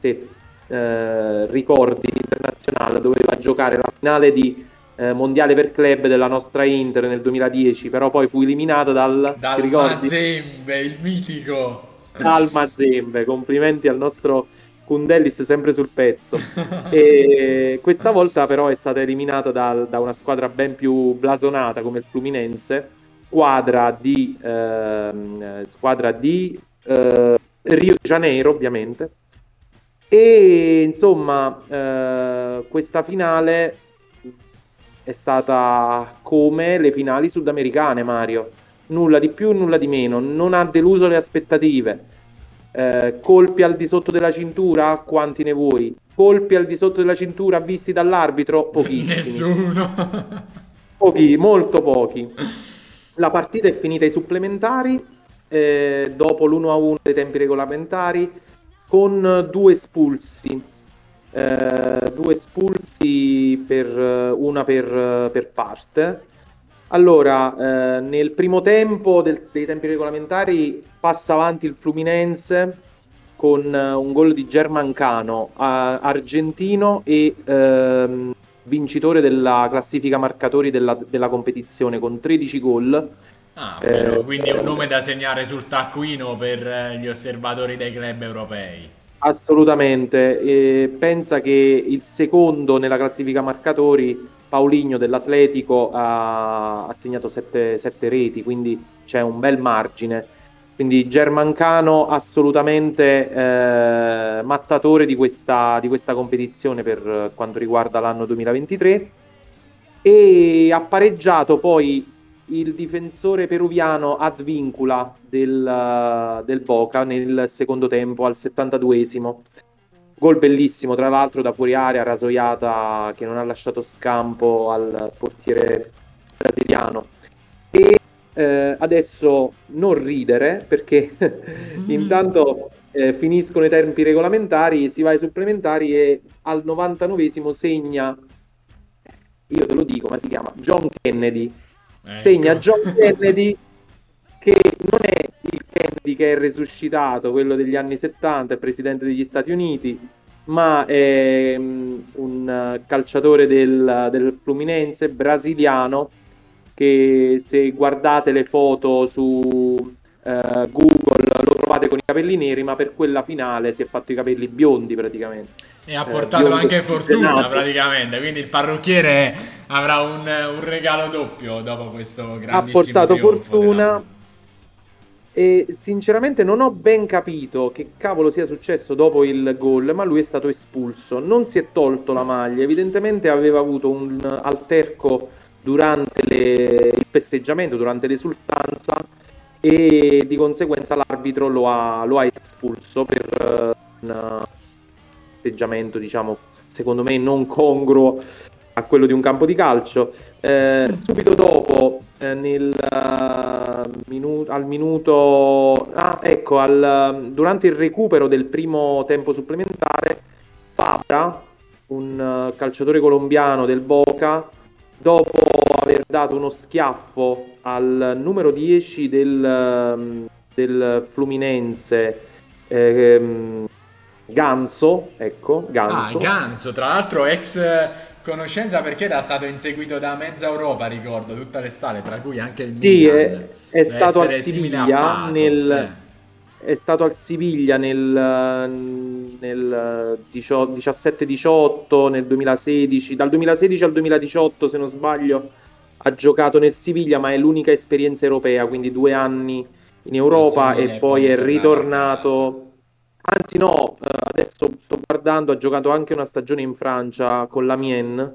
B: se eh, ricordi l'Internazionale doveva giocare la finale di eh, mondiale per club della nostra Inter nel 2010, però poi fu eliminata dal...
A: Dal Mazembe, il mitico!
B: Dal Mazembe, complimenti al nostro Kundellis sempre sul pezzo. [LAUGHS] e questa volta però è stata eliminata da, da, una squadra ben più blasonata come il Fluminense, squadra di, ehm, squadra di eh, Rio de Janeiro ovviamente. E insomma eh, questa finale è stata come le finali sudamericane Mario, nulla di più, nulla di meno, non ha deluso le aspettative eh, colpi al di sotto della cintura? Quanti ne vuoi? Colpi al di sotto della cintura visti dall'arbitro? Pochissimi.
A: Nessuno.
B: Pochi, molto pochi. La partita è finita ai supplementari, eh, dopo l'1-1 dei tempi regolamentari, con due espulsi. Eh, due espulsi per una per, per parte allora, eh, nel primo tempo del, dei tempi regolamentari passa avanti il Fluminense con un gol di Germancano, uh, argentino e uh, vincitore della classifica marcatori della, della competizione con 13 gol.
A: Ah, eh, quindi un nome da segnare sul taccuino per eh, gli osservatori dei club europei.
B: Assolutamente, e pensa che il secondo nella classifica marcatori Pauligno dell'Atletico ha, ha segnato sette, sette, reti, quindi c'è un bel margine. Quindi Germancano assolutamente eh, mattatore di questa, di questa competizione per quanto riguarda l'anno 2023 e ha pareggiato poi il difensore peruviano Advincula del, del Boca nel secondo tempo al 72esimo Gol bellissimo, tra l'altro, da fuori area, rasoiata che non ha lasciato scampo al portiere brasiliano. E eh, adesso non ridere perché [LAUGHS] mm. intanto eh, finiscono i tempi regolamentari, si va ai supplementari e al 99esimo segna, io te lo dico, ma si chiama John Kennedy. Ecco. Segna John Kennedy che non è il Kennedy che è resuscitato, quello degli anni 70, il presidente degli Stati Uniti, ma è um, un calciatore del, del, Fluminense brasiliano che se guardate le foto su uh, Google lo trovate con i capelli neri, ma per quella finale si è fatto i capelli biondi praticamente.
A: E ha portato eh, anche fortuna praticamente, quindi il parrucchiere avrà un, un regalo doppio dopo questo grandissimo Ha portato fortuna
B: e sinceramente non ho ben capito che cavolo sia successo dopo il gol, ma lui è stato espulso. Non si è tolto la maglia, evidentemente aveva avuto un alterco durante le... il festeggiamento, durante l'esultanza e di conseguenza l'arbitro lo ha, lo ha espulso per uh, atteggiamento, diciamo, secondo me non congruo a quello di un campo di calcio. Eh, subito dopo, eh, nel, uh, minu- al minuto, ah, ecco, al, durante il recupero del primo tempo supplementare, Fabra, un uh, calciatore colombiano del Boca, dopo aver dato uno schiaffo al numero 10 del, mm, del Fluminense, eh, Ganso, ecco, Ganso.
A: Ah, Ganso, tra l'altro ex conoscenza perché era stato inseguito da mezza Europa, ricordo, tutta l'estate, tra cui anche il
B: sì, Milan. È, è stato al Siviglia nel... Eh è stato al Siviglia nel, nel 17-18, nel 2016, dal 2016 al 2018 se non sbaglio ha giocato nel Siviglia ma è l'unica esperienza europea, quindi due anni in Europa e poi è ritornato, anzi no, eh, adesso sto guardando, ha giocato anche una stagione in Francia con la Mien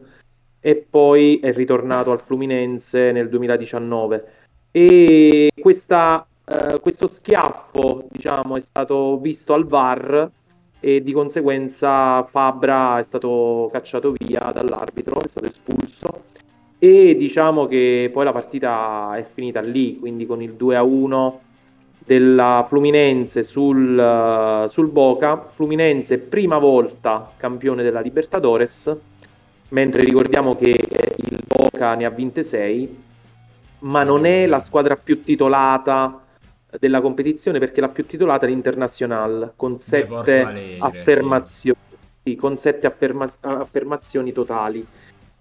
B: e poi è ritornato al Fluminense nel 2019 e questa eh, questo schiaffo diciamo, è stato visto al VAR e di conseguenza Fabra è stato cacciato via dall'arbitro, è stato espulso. E diciamo che poi la partita è finita lì, quindi con il 2 a 1 della Fluminense sul, uh, sul Boca, Fluminense prima volta campione della Libertadores, mentre ricordiamo che il Boca ne ha vinte 6, ma non è la squadra più titolata della competizione perché la più titolata è l'Internazionale con sette Alegre, affermazioni, sì. con sette afferma- affermazioni totali.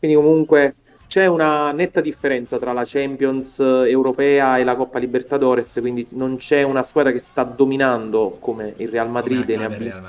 B: Quindi comunque c'è una netta differenza tra la Champions europea e la Coppa Libertadores, quindi non c'è una squadra che sta dominando come il Real Madrid ne ha vinto.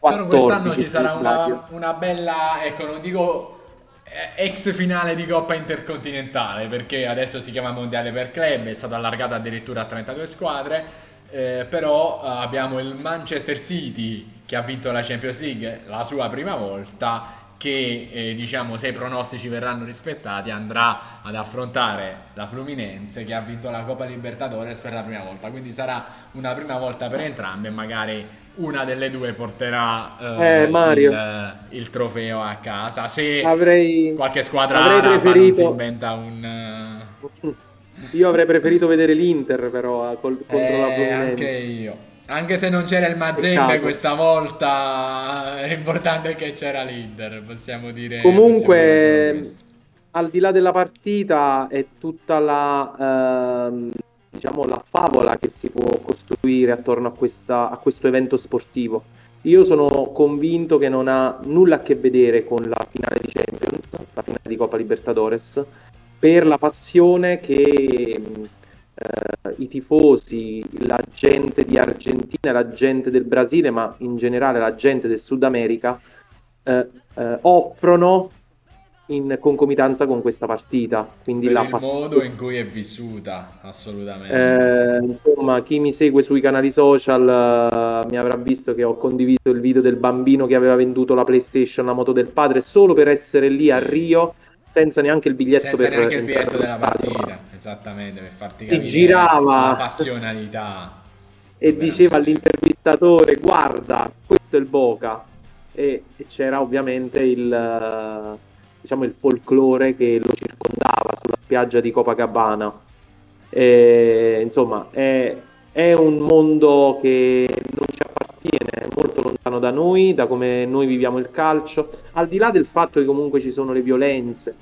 A: Però quest'anno ci sarà una, una bella, ecco, non dico eh, ex finale di Coppa Intercontinentale perché adesso si chiama Mondiale per Club, è stato allargato addirittura a 32 squadre, eh, però eh, abbiamo il Manchester City che ha vinto la Champions League la sua prima volta che eh, diciamo se i pronostici verranno rispettati andrà ad affrontare la Fluminense che ha vinto la Coppa Libertadores per la prima volta quindi sarà una prima volta per entrambe magari una delle due porterà uh, eh, il, il, trofeo a casa. Se avrei, qualche squadra avrei preferito... si inventa un...
B: Uh... Io avrei preferito vedere l'Inter però eh, col, contro
A: eh,
B: la Fluminense.
A: Anche io. Anche se non c'era il Mazembe questa volta, l'importante è che c'era l'Inter, possiamo dire.
B: Comunque, possiamo dire al di là della partita, è tutta la... Ehm diciamo, la favola che si può costruire attorno a, questa, a questo evento sportivo. Io sono convinto che non ha nulla a che vedere con la finale di Champions, la finale di Coppa Libertadores, per la passione che eh, i tifosi, la gente di Argentina, la gente del Brasile, ma in generale la gente del Sud America, eh, eh, offrono in concomitanza con questa partita. Quindi
A: per
B: la
A: il pass- modo in cui è vissuta, assolutamente.
B: Eh, insomma, chi mi segue sui canali social uh, mi avrà visto che ho condiviso il video del bambino che aveva venduto la PlayStation, la moto del padre, solo per essere lì a Rio. Senza neanche il biglietto
A: senza
B: per
A: neanche il biglietto della partita, esattamente per farti capire
B: girava,
A: la passionalità.
B: e Veramente. diceva all'intervistatore: Guarda, questo è il Boca. E, e c'era ovviamente il, diciamo, il folklore che lo circondava sulla spiaggia di Copacabana. E, insomma, è, è un mondo che non ci appartiene, è molto lontano da noi, da come noi viviamo il calcio, al di là del fatto che comunque ci sono le violenze.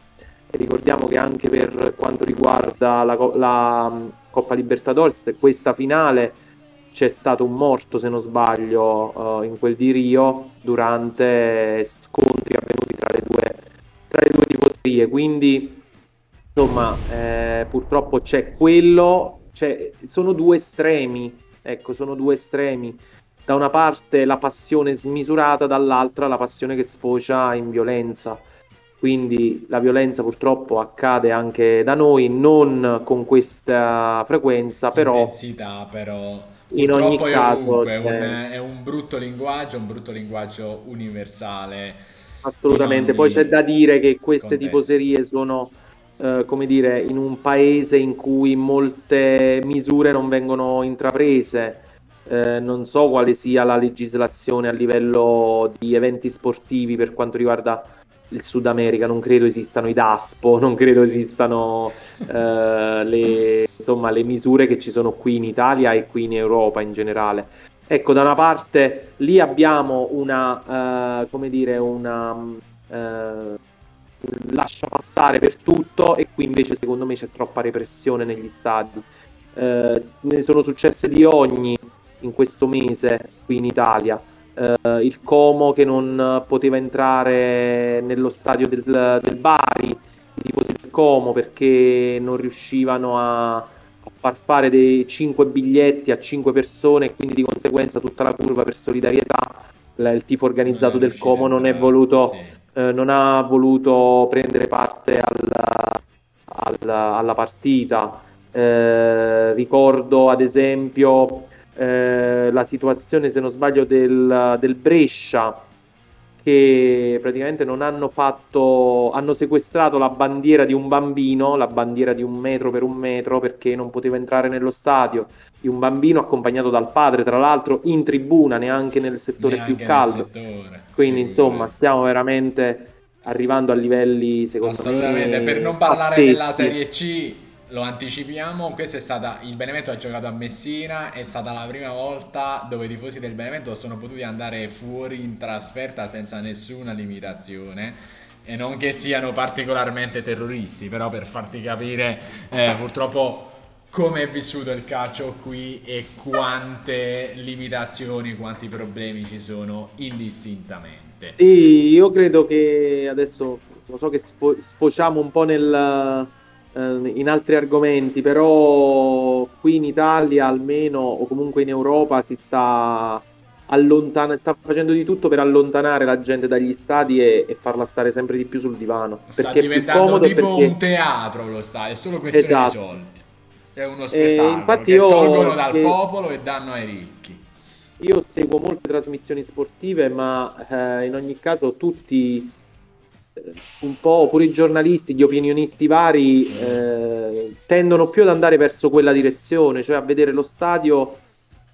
B: Ricordiamo che anche per quanto riguarda la, la mm, Coppa Libertadores, questa finale c'è stato un morto, se non sbaglio, uh, in quel di Rio durante scontri avvenuti tra le due tra le due tifoserie, quindi insomma eh, purtroppo c'è quello, c'è, sono due estremi, ecco, sono due estremi. Da una parte la passione smisurata, dall'altra la passione che sfocia in violenza. Quindi la violenza purtroppo accade anche da noi, non con questa frequenza, però...
A: Intensità, però in ogni caso è un, è un brutto linguaggio, un brutto linguaggio universale
B: Assolutamente, poi c'è da dire che queste contesto. tifoserie sono, eh, come dire, in un paese in cui molte misure non vengono intraprese. Eh, non so quale sia la legislazione a livello di eventi sportivi per quanto riguarda il Sud America, non credo esistano i DASPO, non credo esistano eh, le, insomma, le misure che ci sono qui in Italia e qui in Europa in generale. Ecco, da una parte lì abbiamo una, uh, come dire, una, uh, lascia passare per tutto e qui invece secondo me c'è troppa repressione negli stadi. Eh, ne sono successe di ogni in questo mese qui in Italia. Eh, il Como che non poteva entrare nello stadio del, del Bari, i tifosi del Como perché non riuscivano a, a far fare dei 5 biglietti a 5 persone e quindi di conseguenza tutta la curva per solidarietà il tifo organizzato del Como non, voluto, sì. eh, non, ha voluto prendere parte al, al, alla partita. Eh, ricordo ad esempio eh, la situazione, se non sbaglio, del, del Brescia che praticamente non hanno fatto, hanno sequestrato la bandiera di un bambino, la bandiera di un metro per un metro, perché non poteva entrare nello stadio, di un bambino accompagnato dal padre, tra l'altro in tribuna, neanche nel settore neanche più caldo. Settore. Quindi sì, insomma stiamo veramente arrivando a livelli, secondo
A: Assolutamente, me, per non parlare pazzeschi. della Serie C, lo anticipiamo, questa è stata, il Benevento ha giocato a Messina, è stata la prima volta dove i tifosi del Benevento sono potuti andare fuori in trasferta senza nessuna limitazione e non che siano particolarmente terroristi, però per farti capire eh, purtroppo come è vissuto il calcio qui e quante limitazioni, quanti problemi ci sono indistintamente.
B: Sì, io credo che adesso lo so che sfo- sfociamo un po' nel in altri argomenti, però qui in Italia almeno o comunque in Europa si sta allontanando, sta facendo di tutto per allontanare la gente dagli stadi e, e farla stare sempre di più sul divano.
A: Sta perché diventando tipo perché... un teatro lo stadio, è solo questione esatto. di soldi. È uno spettacolo e infatti che io, tolgono dal che... popolo e danno ai ricchi.
B: Io seguo molte trasmissioni sportive, ma eh, in ogni caso tutti un po' pure i giornalisti, gli opinionisti vari eh, tendono più ad andare verso quella direzione, cioè a vedere lo stadio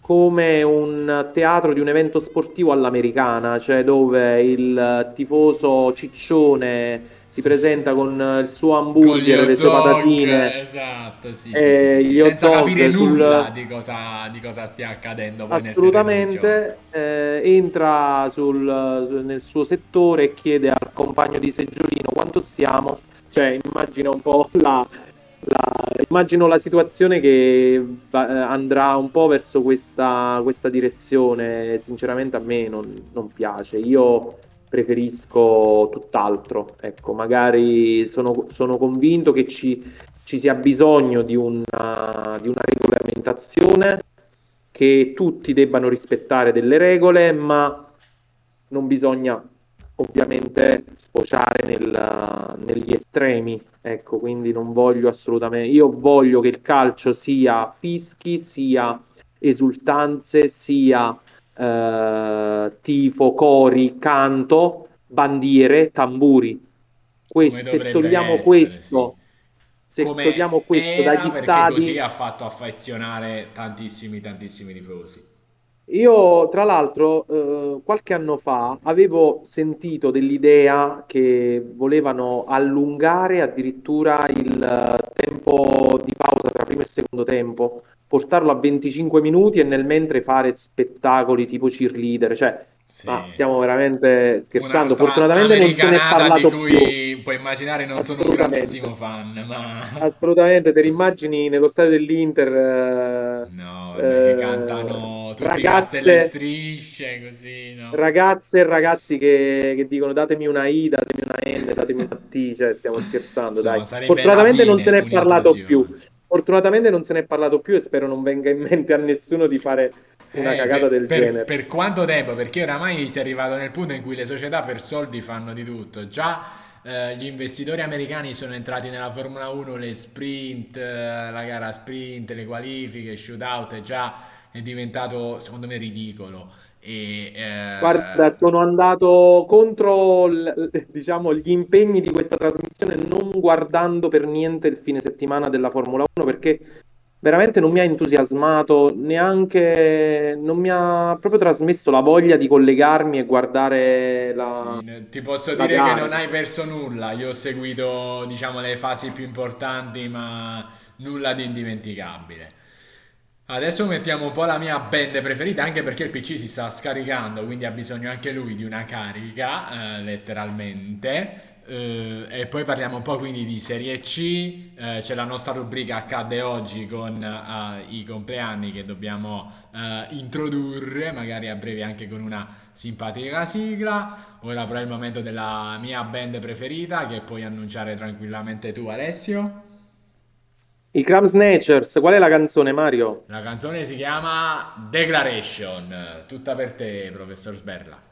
B: come un teatro di un evento sportivo all'americana, cioè dove il tifoso ciccione si presenta con il suo hamburger, le sue patatine,
A: esatto, sì, eh, sì, sì, senza capire nulla sul... di, cosa, di, cosa, stia accadendo.
B: Assolutamente, eh, entra sul, nel suo settore e chiede al compagno di seggiolino quanto stiamo, cioè immagina un po' [LAUGHS] la, la, immagino la situazione che andrà un po' verso questa, questa direzione, sinceramente a me non, non piace. Io preferisco tutt'altro. Ecco, magari sono, sono convinto che ci, ci, sia bisogno di una, di una regolamentazione, che tutti debbano rispettare delle regole, ma non bisogna ovviamente sfociare nel, negli estremi. Ecco, quindi non voglio assolutamente. Io voglio che il calcio sia fischi, sia esultanze, sia eh, tifo, cori, canto, bandiere, tamburi. Que- se togliamo essere, questo, sì. se togliamo questo dagli stadi...
A: così ha fatto affezionare tantissimi, tantissimi tifosi.
B: Io, tra l'altro, eh, qualche anno fa avevo sentito dell'idea che volevano allungare addirittura il eh, tempo di pausa tra primo e secondo tempo portarlo a 25 minuti e nel mentre fare spettacoli tipo cheerleader, cioè sì. ma stiamo veramente scherzando, fortunatamente non se ne è parlato più.
A: puoi immaginare non sono un grandissimo fan, ma
B: assolutamente te immagini nello stadio dell'Inter
A: eh, no, eh, che cantano tutti ragazze, le strisce così, no?
B: Ragazze e ragazzi che, che, dicono datemi una I, datemi una N, datemi una T, cioè stiamo scherzando, no, dai. Fortunatamente non se ne è parlato più. Fortunatamente non se ne è parlato più e spero non venga in mente a nessuno di fare una eh, cagata per, del
A: per,
B: genere.
A: Per quanto tempo? Perché oramai si è arrivato nel punto in cui le società per soldi fanno di tutto. Già eh, gli investitori americani sono entrati nella Formula 1, le sprint, eh, la gara sprint, le qualifiche, shootout, è già è diventato secondo me ridicolo. E,
B: eh... Guarda, sono andato contro l, diciamo, gli impegni di questa trasmissione non guardando per niente il fine settimana della Formula 1 perché veramente non mi ha entusiasmato, neanche non mi ha proprio trasmesso la voglia di collegarmi e guardare la.
A: Sì, ti posso dire gara. che non hai perso nulla. Io ho seguito, diciamo, le fasi più importanti, ma nulla di indimenticabile. Adesso mettiamo un po' la mia band preferita, anche perché il PC si sta scaricando, quindi ha bisogno anche lui di una carica, eh, letteralmente.
C: eh, e poi parliamo un po' quindi di Serie C, eh, c'è la nostra rubrica Accade oggi con uh, i compleanni che dobbiamo uh, introdurre, magari a breve anche con una simpatica sigla. Ora però è il momento della mia band preferita che puoi annunciare tranquillamente tu Alessio.
B: I Crab Snatchers, qual è la canzone Mario?
C: La canzone si chiama Declaration, tutta per te professor Sberla.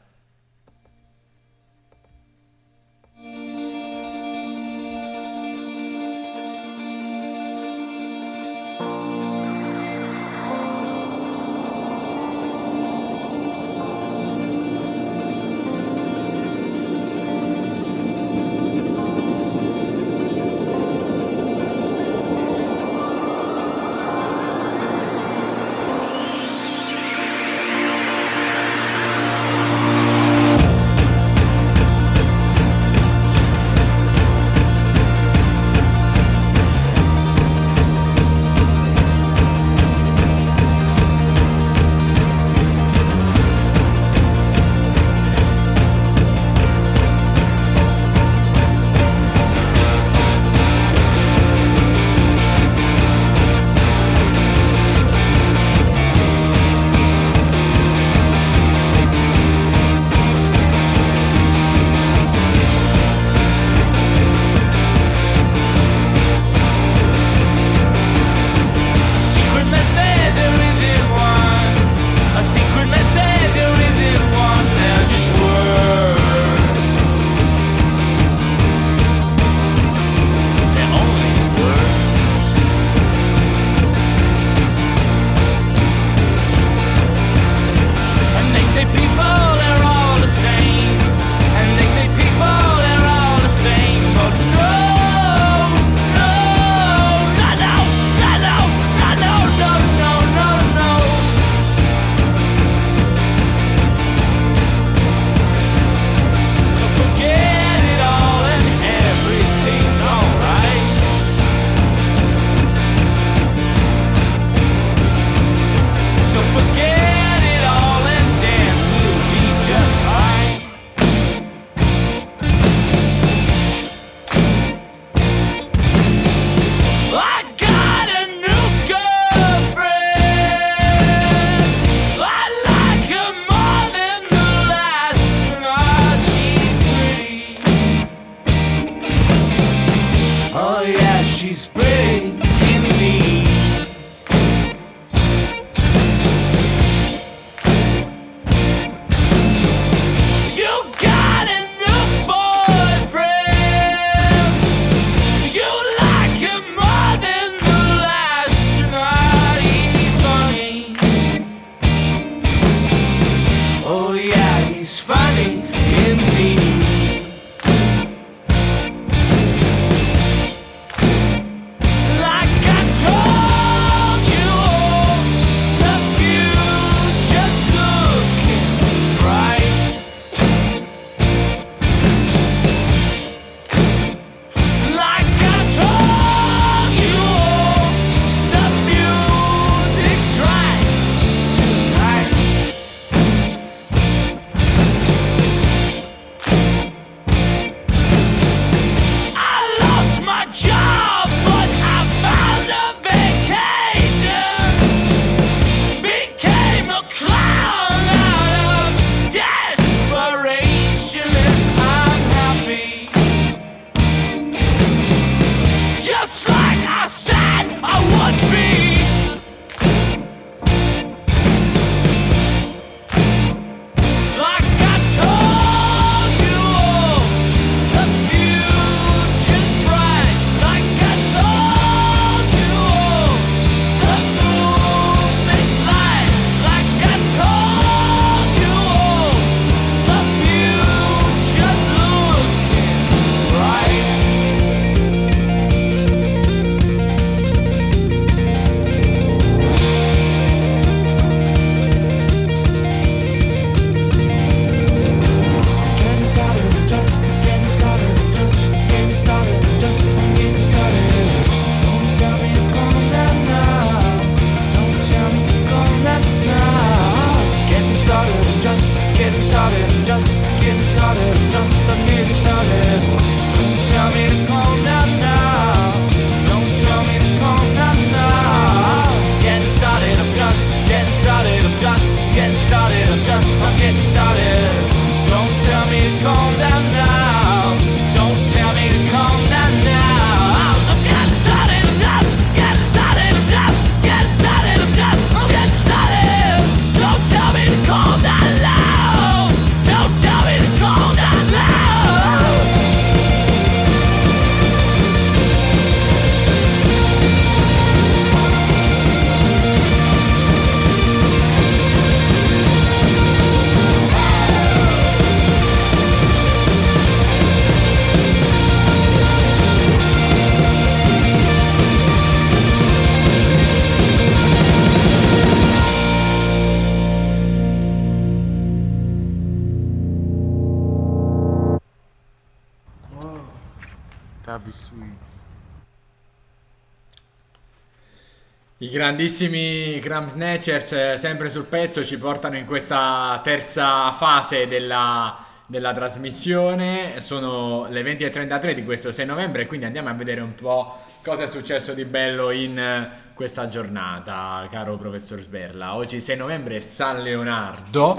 A: Grandissimi Cram Snatchers, eh, sempre sul pezzo, ci portano in questa terza fase della, della trasmissione. Sono le 20.33 di questo 6 novembre, quindi andiamo a vedere un po' cosa è successo di bello in questa giornata, caro professor Sberla. Oggi 6 novembre è San Leonardo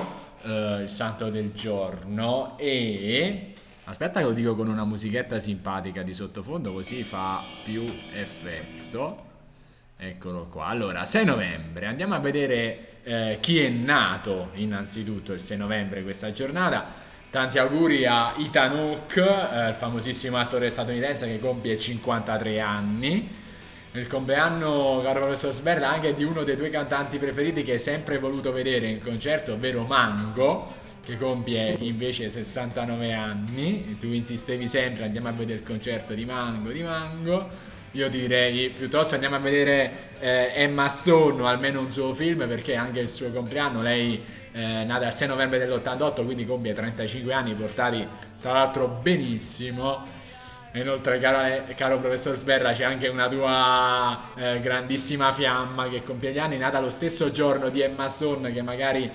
A: uh, il santo del giorno e aspetta che lo dico con una musichetta simpatica di sottofondo così fa più effetto eccolo qua allora 6 novembre andiamo a vedere eh, chi è nato innanzitutto il 6 novembre questa giornata Tanti auguri a Ethan Hawke, eh, il famosissimo attore statunitense che compie 53 anni il compleanno, caro professor Sberla, anche di uno dei tuoi cantanti preferiti che hai sempre voluto vedere in concerto, ovvero Mango, che compie invece 69 anni. E tu insistevi sempre, andiamo a vedere il concerto di Mango, di Mango. Io direi piuttosto andiamo a vedere eh, Emma Stone o almeno un suo film perché anche il suo compleanno, lei eh, nata il 6 novembre dell'88, quindi compie 35 anni, portati tra l'altro benissimo inoltre, caro, caro, professor Sberra, c'è anche una tua eh, grandissima fiamma che compie gli anni, nata lo stesso giorno di Emma Stone, che magari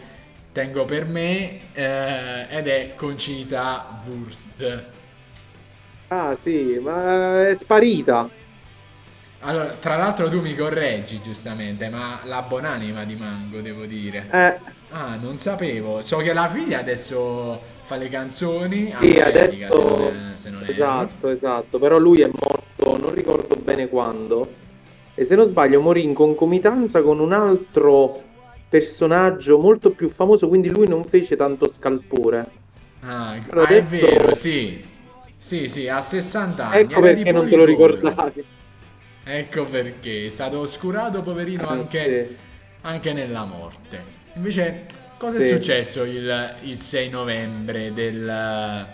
A: tengo per me, eh, ed è Concita Wurst.
B: Ah sì, ma è sparita.
A: Allora, tra l'altro tu mi correggi giustamente, ma la buonanima di Mango, devo dire.
B: Eh.
A: Ah, non sapevo. So che la figlia adesso fa le canzoni.
B: Sì, adesso... Se non se non è... Esatto, esatto. Però lui è morto, non ricordo bene quando. E se non sbaglio morì in concomitanza con un altro personaggio molto più famoso, quindi lui non fece tanto scalpore.
A: Ah, ah adesso... è vero, sì. Sì, sì, a 60 anni.
B: Ecco perché non te lo ricordavi.
A: Ecco perché, è stato oscurato poverino eh, anche, sì. anche nella morte. Invece Cosa sì. è successo il, il 6 novembre del,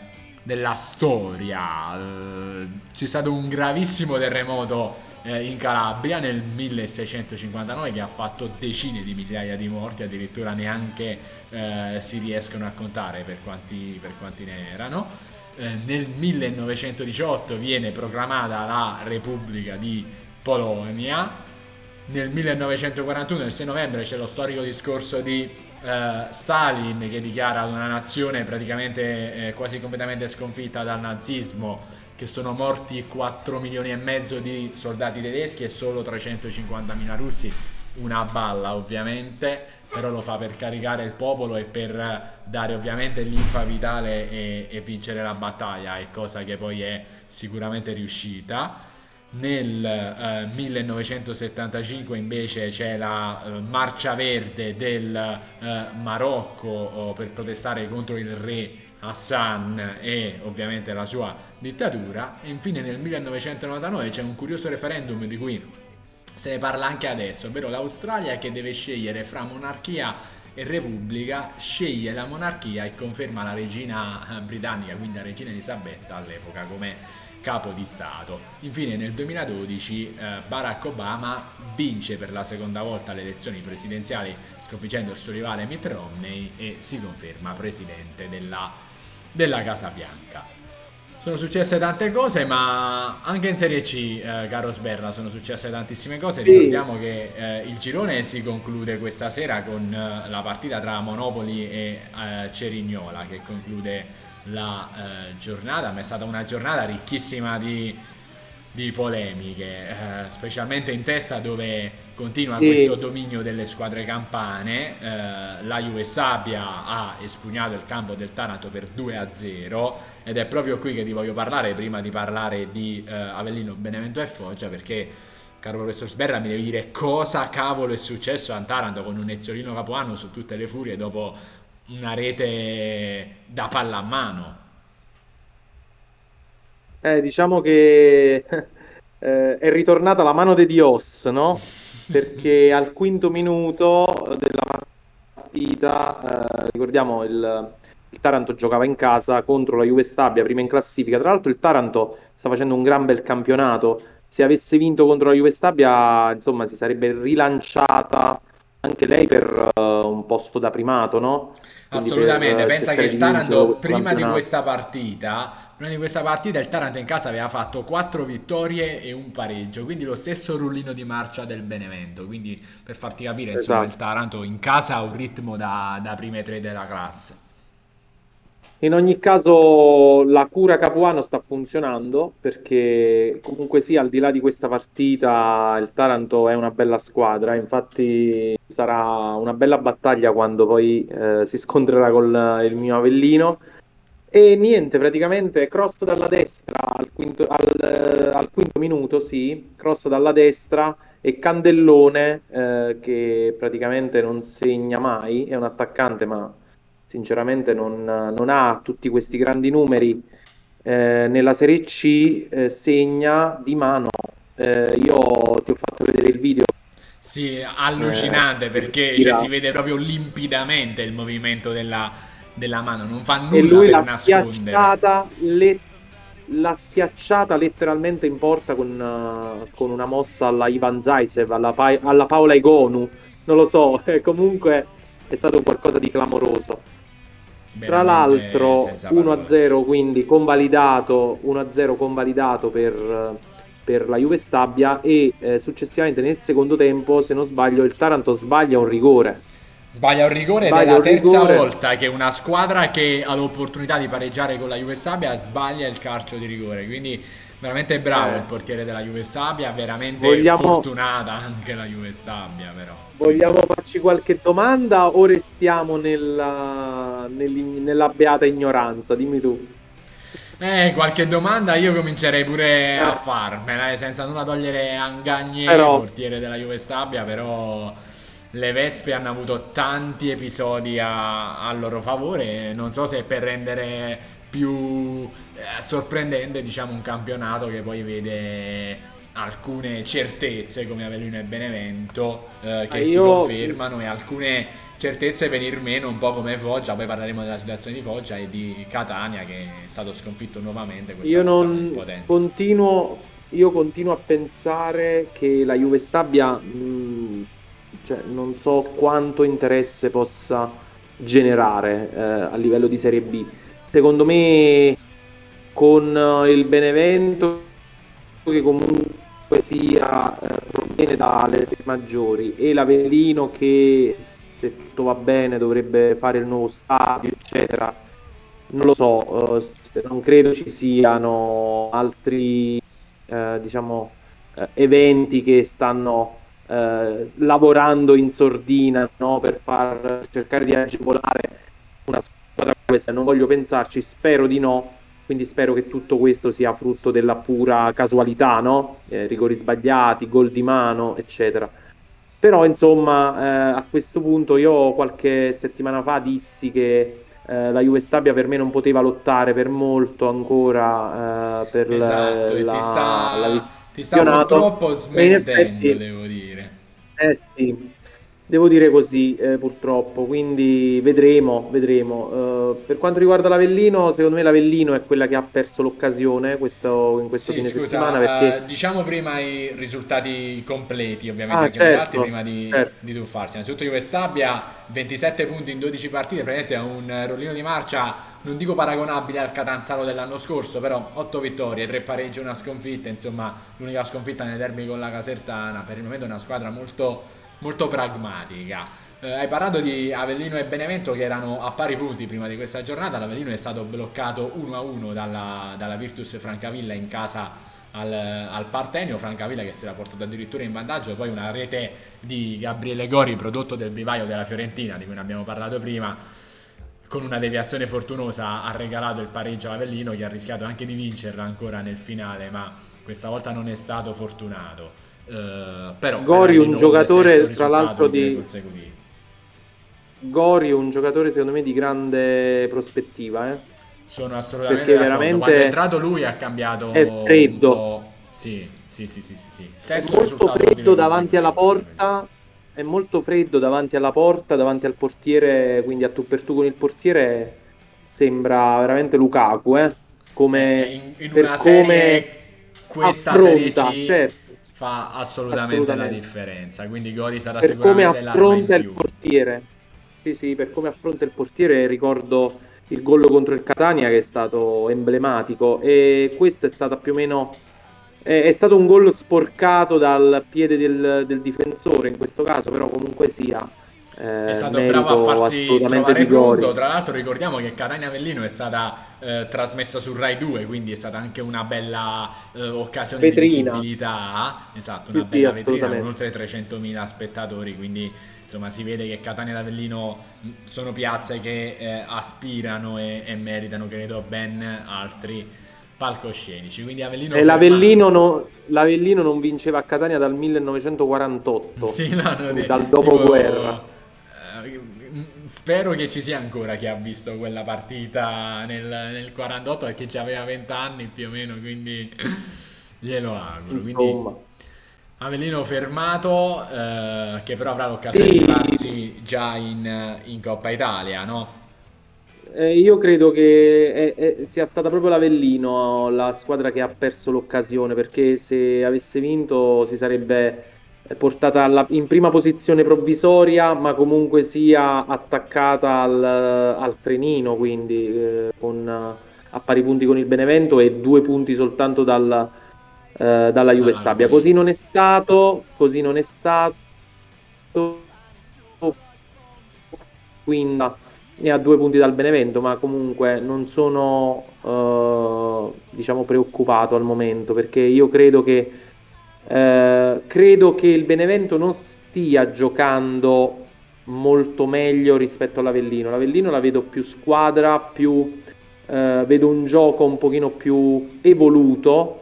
A: della storia? Uh, c'è stato un gravissimo terremoto eh, in Calabria nel 1659 che ha fatto decine di migliaia di morti, addirittura neanche eh, si riescono a contare per quanti, per quanti ne erano. Eh, nel 1918 viene proclamata la Repubblica di Polonia. Nel 1941, il 6 novembre, c'è lo storico discorso di Uh, Stalin che dichiara una nazione praticamente eh, quasi completamente sconfitta dal nazismo che sono morti 4 milioni e mezzo di soldati tedeschi e solo 350 mila russi una balla ovviamente però lo fa per caricare il popolo e per dare ovviamente l'infa vitale e, e vincere la battaglia è cosa che poi è sicuramente riuscita nel eh, 1975 invece c'è la eh, marcia verde del eh, Marocco oh, per protestare contro il re Hassan e ovviamente la sua dittatura. E infine nel 1999 c'è un curioso referendum di cui se ne parla anche adesso, ovvero l'Australia che deve scegliere fra monarchia e repubblica, sceglie la monarchia e conferma la regina britannica, quindi la regina Elisabetta all'epoca come capo di Stato. Infine nel 2012 eh, Barack Obama vince per la seconda volta le elezioni presidenziali sconfiggendo il suo rivale Mitt Romney e si conferma presidente della, della Casa Bianca. Sono successe tante cose, ma anche in Serie C, eh, caro Sberla, sono successe tantissime cose. Ricordiamo che eh, il girone si conclude questa sera con eh, la partita tra Monopoli e eh, Cerignola, che conclude la eh, giornata, ma è stata una giornata ricchissima di, di polemiche, eh, specialmente in testa dove continua sì. questo dominio delle squadre campane. Eh, la Juve Stabia ha espugnato il campo del Taranto per 2 a 0 ed è proprio qui che ti voglio parlare prima di parlare di eh, Avellino, Benevento e Foggia perché caro professor Sberra, mi devi dire cosa cavolo è successo a Taranto con un Ezzolino Capuano su tutte le furie dopo una rete da palla a mano.
B: Eh, diciamo che [LAUGHS] eh, è ritornata la mano di Dios, no? Perché [LAUGHS] al quinto minuto della partita, eh, ricordiamo il, il, Taranto giocava in casa contro la Juve Stabia, prima in classifica. Tra l'altro il Taranto sta facendo un gran bel campionato. Se avesse vinto contro la Juve Stabia, insomma, si sarebbe rilanciata anche lei per uh, un posto da primato, no?
A: Quindi Assolutamente, per, pensa che il Taranto prima di questa partita, prima di questa partita il Taranto in casa aveva fatto 4 vittorie e un pareggio, quindi lo stesso rullino di marcia del Benevento, quindi per farti capire, esatto. insomma, il Taranto in casa ha un ritmo da, da prime tre della classe.
B: In ogni caso la cura Capuano sta funzionando perché comunque sia al di là di questa partita il Taranto è una bella squadra, infatti sarà una bella battaglia quando poi eh, si scontrerà con il mio Avellino. E niente, praticamente cross dalla destra al quinto, al, al quinto minuto, sì, cross dalla destra e Candellone eh, che praticamente non segna mai, è un attaccante ma sinceramente non, non ha tutti questi grandi numeri. Eh, nella Serie C eh, segna di mano. Eh, io ti ho fatto vedere il video.
A: Sì, allucinante eh, perché cioè, si vede proprio limpidamente il movimento della, della mano, non fa nulla e lui per nascondere.
B: Le, l'ha schiacciata letteralmente in porta con, uh, con una mossa alla Ivan Zaitsev, alla, pa- alla Paola Egonu, non lo so, [LAUGHS] comunque è stato qualcosa di clamoroso. Tra l'altro 1-0 quindi convalidato, 1-0 convalidato per, per, la Juve Stabia e eh, successivamente nel secondo tempo, se non sbaglio, il Taranto sbaglia un rigore.
A: Sbaglia un rigore sbaglia ed è la terza rigore. volta che una squadra che ha l'opportunità di pareggiare con la Juve Stabia sbaglia il calcio di rigore, quindi veramente bravo eh. il portiere della Juve Stabia, veramente Vogliamo... fortunata anche la Juve Stabia però.
B: Vogliamo farci qualche domanda o restiamo nella, nella beata ignoranza? Dimmi tu.
A: Eh, qualche domanda io comincerei pure a farmela, eh, senza nulla togliere a Gagne, però... portiere della Juve Stabia, però le Vespe hanno avuto tanti episodi a, a loro favore, non so se è per rendere più eh, sorprendente diciamo un campionato che poi vede alcune certezze come Avellino e Benevento eh, che ah, si confermano e alcune certezze venir meno un po' come Foggia, poi parleremo della situazione di Foggia e di Catania che è stato sconfitto nuovamente.
B: Io non continuo, io continuo a pensare che la Juve Stabia mh, mm, cioè, non so quanto interesse possa generare eh, a livello di Serie B. Secondo me con eh, il Benevento che comunque sia eh, proviene dalle maggiori e l'Avellino che se tutto va bene dovrebbe fare il nuovo stadio eccetera non lo so eh, non credo ci siano altri eh, diciamo eh, eventi che stanno eh, lavorando in sordina no? per far cercare di agevolare una squadra questa non voglio pensarci spero di no quindi spero che tutto questo sia frutto della pura casualità, no? Eh, rigori sbagliati, gol di mano, eccetera. Però insomma, eh, a questo punto io qualche settimana fa dissi che eh, la Juve Stabia per me non poteva lottare per molto ancora eh, per
A: esatto, la, ti sta, la ti sta purtroppo smettendo, effetti, devo dire.
B: Eh sì, Devo dire così, eh, purtroppo, quindi vedremo, vedremo. Uh, per quanto riguarda l'Avellino, secondo me l'Avellino è quella che ha perso l'occasione questo, in questo sì, fine scusa, settimana. Perché...
A: Uh, diciamo prima i risultati completi, ovviamente, ah, certo, prima di, certo. di tuffarci. Innanzitutto Juve Stabia, 27 punti in 12 partite, praticamente è un rollino di marcia, non dico paragonabile al Catanzaro dell'anno scorso, però 8 vittorie, 3 pareggi, una sconfitta, insomma l'unica sconfitta nei derby con la Casertana, per il momento è una squadra molto molto pragmatica. Eh, hai parlato di Avellino e Benevento che erano a pari punti prima di questa giornata. L'Avellino è stato bloccato 1-1 dalla, dalla Virtus Francavilla in casa al, al, Partenio. Francavilla che si era portato addirittura in vantaggio. Poi una rete di Gabriele Gori, prodotto del vivaio della Fiorentina, di cui ne abbiamo parlato prima. Con una deviazione fortunosa ha regalato il pareggio all'Avellino che ha rischiato anche di vincerla ancora nel finale, ma questa volta non è stato fortunato.
B: Uh, però Gori un giocatore tra l'altro di Gori un giocatore secondo me di grande prospettiva eh?
A: sono assolutamente perché veramente quando è entrato lui ha cambiato
B: è freddo
A: sì sì sì sì, sì.
B: è molto freddo davanti alla porta è molto freddo davanti alla porta davanti al portiere quindi a tu per tu con il portiere sembra veramente Lukaku eh? come
A: in, in una serie come questa affronta, serie C,
B: certo
A: fa assolutamente, assolutamente. la differenza. Quindi Gori sarà
B: per
A: sicuramente
B: come affronta il portiere. Sì, sì, per come affronta il portiere ricordo il gol contro il Catania che è stato emblematico e questo è stato più o meno è, è stato un gol sporcato dal piede del, del, difensore in questo caso, però comunque sia
A: eh, è stato bravo a farsi trovare pronto. Tra l'altro ricordiamo che Catania Avellino è stata eh, trasmessa su Rai 2, quindi è stata anche una bella eh, occasione vetrina. di visibilità. Esatto, una sì, bella sì, vetrina con oltre 300.000 spettatori, quindi insomma si vede che Catania ed Avellino sono piazze che eh, aspirano e, e, meritano credo ben altri palcoscenici quindi Avellino
B: e l'Avellino, no, l'Avellino, non vinceva a Catania dal 1948 [LAUGHS] sì, no, no, dal dopoguerra
A: spero che ci sia ancora chi ha visto quella partita nel, nel 48 perché già aveva 20 anni più o meno quindi glielo auguro Insomma. quindi Avellino fermato, eh, che però avrà l'occasione sì. di farsi già in, in Coppa Italia, no?
B: Eh, io credo che è, è, sia stata proprio l'Avellino la squadra che ha perso l'occasione, perché se avesse vinto si sarebbe portata alla, in prima posizione provvisoria, ma comunque sia attaccata al, al trenino, quindi eh, con, a pari punti con il Benevento e due punti soltanto dal eh, dalla Juve Stabia. Così non è stato, così non è stato. Quindi ne ha due punti dal Benevento, ma comunque non sono eh, diciamo preoccupato al momento perché io credo che eh, credo che il Benevento non stia giocando molto meglio rispetto all'Avellino. L'Avellino la vedo più squadra, più eh, vedo un gioco un pochino più evoluto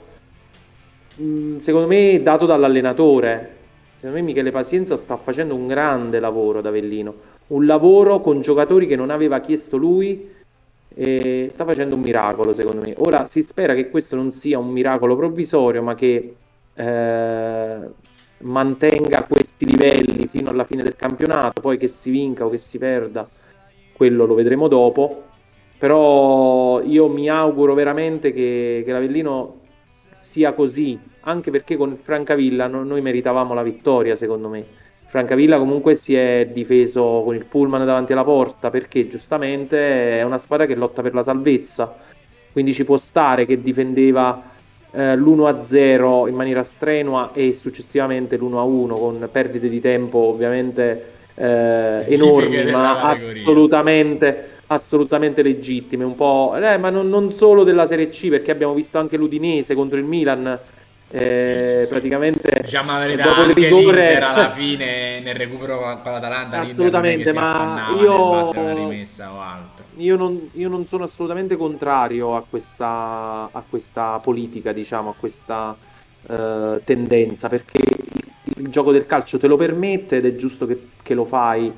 B: Mm, secondo me dato dall'allenatore. Secondo me Michele Pazienza sta facendo un grande lavoro da Avellino, un lavoro con giocatori che non aveva chiesto lui e sta facendo un miracolo secondo me. Ora si spera che questo non sia un miracolo provvisorio, ma che eh, mantenga questi livelli fino alla fine del campionato, poi che si vinca o che si perda, quello lo vedremo dopo. Però io mi auguro veramente che, che l'Avellino sia così, anche perché con Francavilla no, noi meritavamo la vittoria, secondo me. Francavilla comunque si è difeso con il pullman davanti alla porta perché giustamente è una squadra che lotta per la salvezza, quindi ci può stare che difendeva eh, l'1-0 in maniera strenua e successivamente l'1-1 con perdite di tempo ovviamente eh, enormi, ma assolutamente assolutamente legittime, un po', eh, ma non, non, solo della Serie C, perché abbiamo visto anche l'Udinese contro il Milan. Eh, sì, sì, praticamente
A: diciamo la verità dopo il rigore alla [LAUGHS] fine nel recupero con l'Atalanta
B: assolutamente ma io io non, io non, sono assolutamente contrario a questa, a questa politica diciamo a questa uh, tendenza perché il, il, gioco del calcio te lo permette ed è giusto che, che lo fai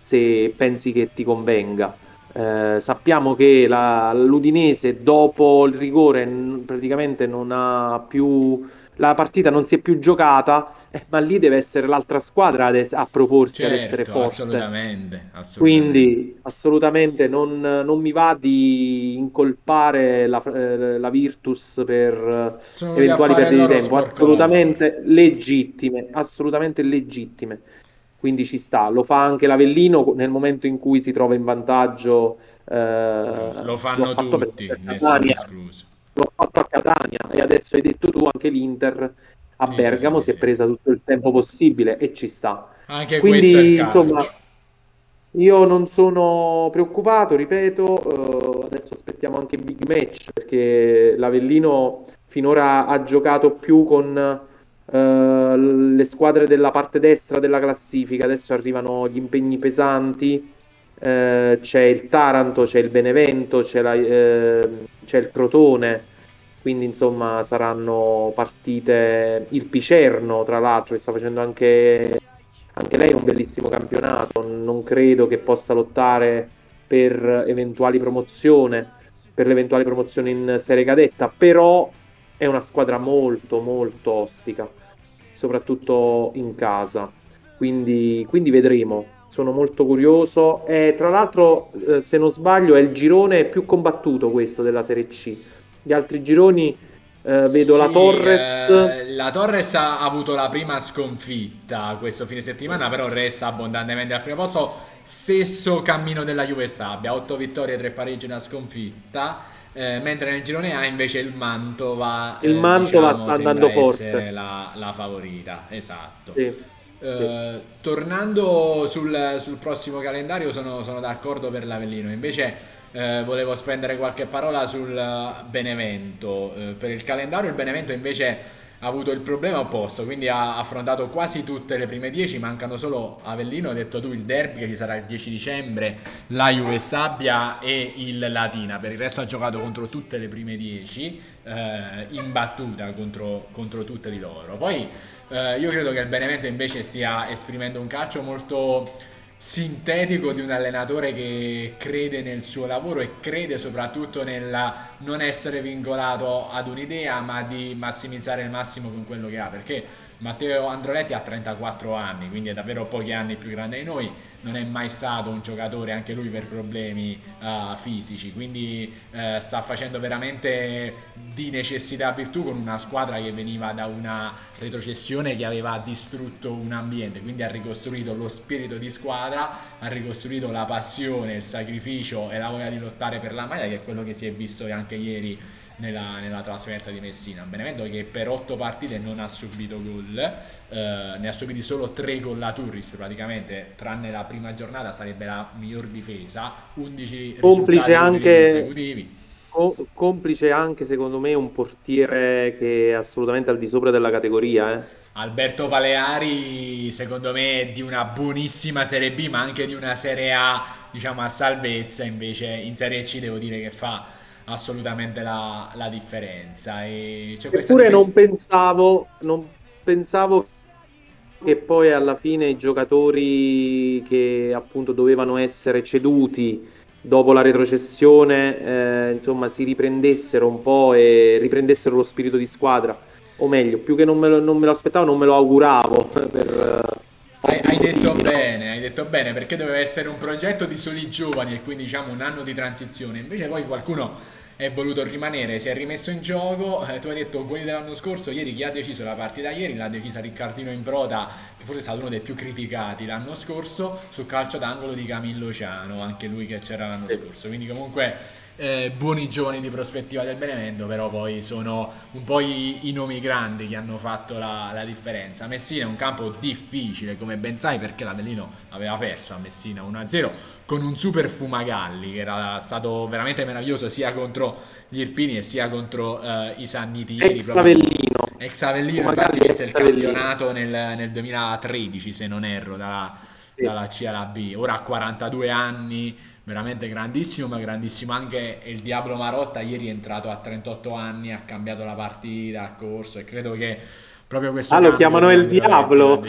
B: se pensi che ti convenga. Eh, sappiamo che la, l'Udinese dopo il rigore n- praticamente non ha più la partita non si è più giocata, eh, ma lì deve essere l'altra squadra ad es- a proporsi certo, ad essere forte.
A: Assolutamente, assolutamente.
B: Quindi assolutamente non, non, mi va di incolpare la, eh, la Virtus per Sono eventuali perdite di tempo, assolutamente legittime, assolutamente legittime quindi ci sta. Lo fa anche l'Avellino nel momento in cui si trova in vantaggio.
A: Eh, lo fanno tutti,
B: L'ho fatto a Catania e adesso hai detto tu anche l'Inter a sì, Bergamo sì, sì, si è presa tutto il tempo possibile e ci sta.
A: Anche Quindi,
B: insomma, io non sono preoccupato, ripeto, uh, adesso aspettiamo anche big match perché l'Avellino finora ha giocato più con Uh, le squadre della parte destra della classifica. Adesso arrivano gli impegni pesanti uh, c'è il Taranto c'è il Benevento c'è, la, c'è, il Crotone quindi insomma saranno partite il Picerno tra l'altro che sta facendo anche, anche lei un bellissimo campionato non credo che possa lottare per eventuali promozione per l'eventuale promozione in serie cadetta però è una squadra molto molto ostica, soprattutto in casa. Quindi, quindi vedremo. Sono molto curioso. E tra l'altro, eh, se non sbaglio, è il girone più combattuto questo della Serie C. Gli altri gironi Uh, vedo sì, la Torres.
A: Eh, la Torres ha avuto la prima sconfitta questo fine settimana, però resta abbondantemente al primo posto. Stesso cammino della Juve Stabia, 8 vittorie, 3 pareggi, una sconfitta. Eh, mentre nel girone A invece il Mantova,
B: il Mantova diciamo, sta andando forte.
A: La, la favorita, esatto. Sì. Uh, tornando sul, sul, prossimo calendario sono, sono d'accordo per l'Avellino invece eh, volevo spendere qualche parola sul Benevento. Eh, per il calendario il Benevento invece ha avuto il problema opposto, quindi ha affrontato quasi tutte le prime 10, mancano solo Avellino, hai detto tu il derby che ci sarà il 10 dicembre, la Juve Stabia e il Latina, per il resto ha giocato contro tutte le prime 10, eh, in battuta contro, contro, tutte di loro. Poi eh, io credo che il Benevento invece stia esprimendo un calcio molto sintetico di un allenatore che crede nel suo lavoro e crede soprattutto nel non essere vincolato ad un'idea ma di massimizzare il massimo con quello che ha perché Matteo Androletti ha 34 anni quindi è davvero pochi anni più grande di noi. Non è mai stato un giocatore anche lui per problemi uh, fisici, quindi uh, sta facendo veramente di necessità virtù con una squadra che veniva da una retrocessione che aveva distrutto un ambiente, quindi ha ricostruito lo spirito di squadra, ha ricostruito la passione, il sacrificio e la voglia di lottare per la maglia che è quello che si è visto anche ieri nella, nella trasferta di Messina. Benevento che per otto partite non ha subito gol, eh, ne ha subiti solo tre con la Turris praticamente, tranne la prima giornata sarebbe la miglior difesa, 11
B: complice anche consecutivi. complice anche secondo me un portiere che è assolutamente al di sopra della categoria. Eh.
A: Alberto Paleari secondo me è di una buonissima Serie B ma anche di una Serie A diciamo a salvezza invece in Serie C devo dire che fa assolutamente la, la differenza. E
B: Eppure non pensavo, non pensavo che poi alla fine i giocatori che appunto dovevano essere ceduti dopo la retrocessione eh, insomma si riprendessero un po' e riprendessero lo spirito di squadra o meglio più che non me lo, non me lo aspettavo non me lo auguravo [LAUGHS] per,
A: hai, hai, detto bene, hai detto bene perché doveva essere un progetto di soli giovani e quindi diciamo un anno di transizione invece poi qualcuno è voluto rimanere, si è rimesso in gioco. Eh, tu hai detto quelli dell'anno scorso, ieri chi ha deciso la partita ieri? L'ha decisa Riccardino in Prota, che forse è stato uno dei più criticati l'anno scorso, sul calcio d'angolo di Camillo Ciano, anche lui che c'era l'anno scorso. Quindi comunque eh, buoni giovani di prospettiva del Benevento, però poi sono un po' i, i nomi grandi che hanno fatto la, la, differenza. Messina è un campo difficile, come ben sai, perché l'Avellino aveva perso a Messina 1-0 con un super Fumagalli che era stato veramente meraviglioso sia contro gli Irpini e sia contro uh, i Sanniti.
B: Ex Avellino.
A: Ex Avellino, infatti vinse il campionato nel, nel, 2013 se non erro dalla, sì. dalla C alla B. Ora ha 42 anni veramente grandissimo, ma grandissimo anche il Diablo Marotta. Ieri è entrato a 38 anni, ha cambiato la partita, ha corso e credo che proprio questo...
B: Ah, lo chiamano il Diablo?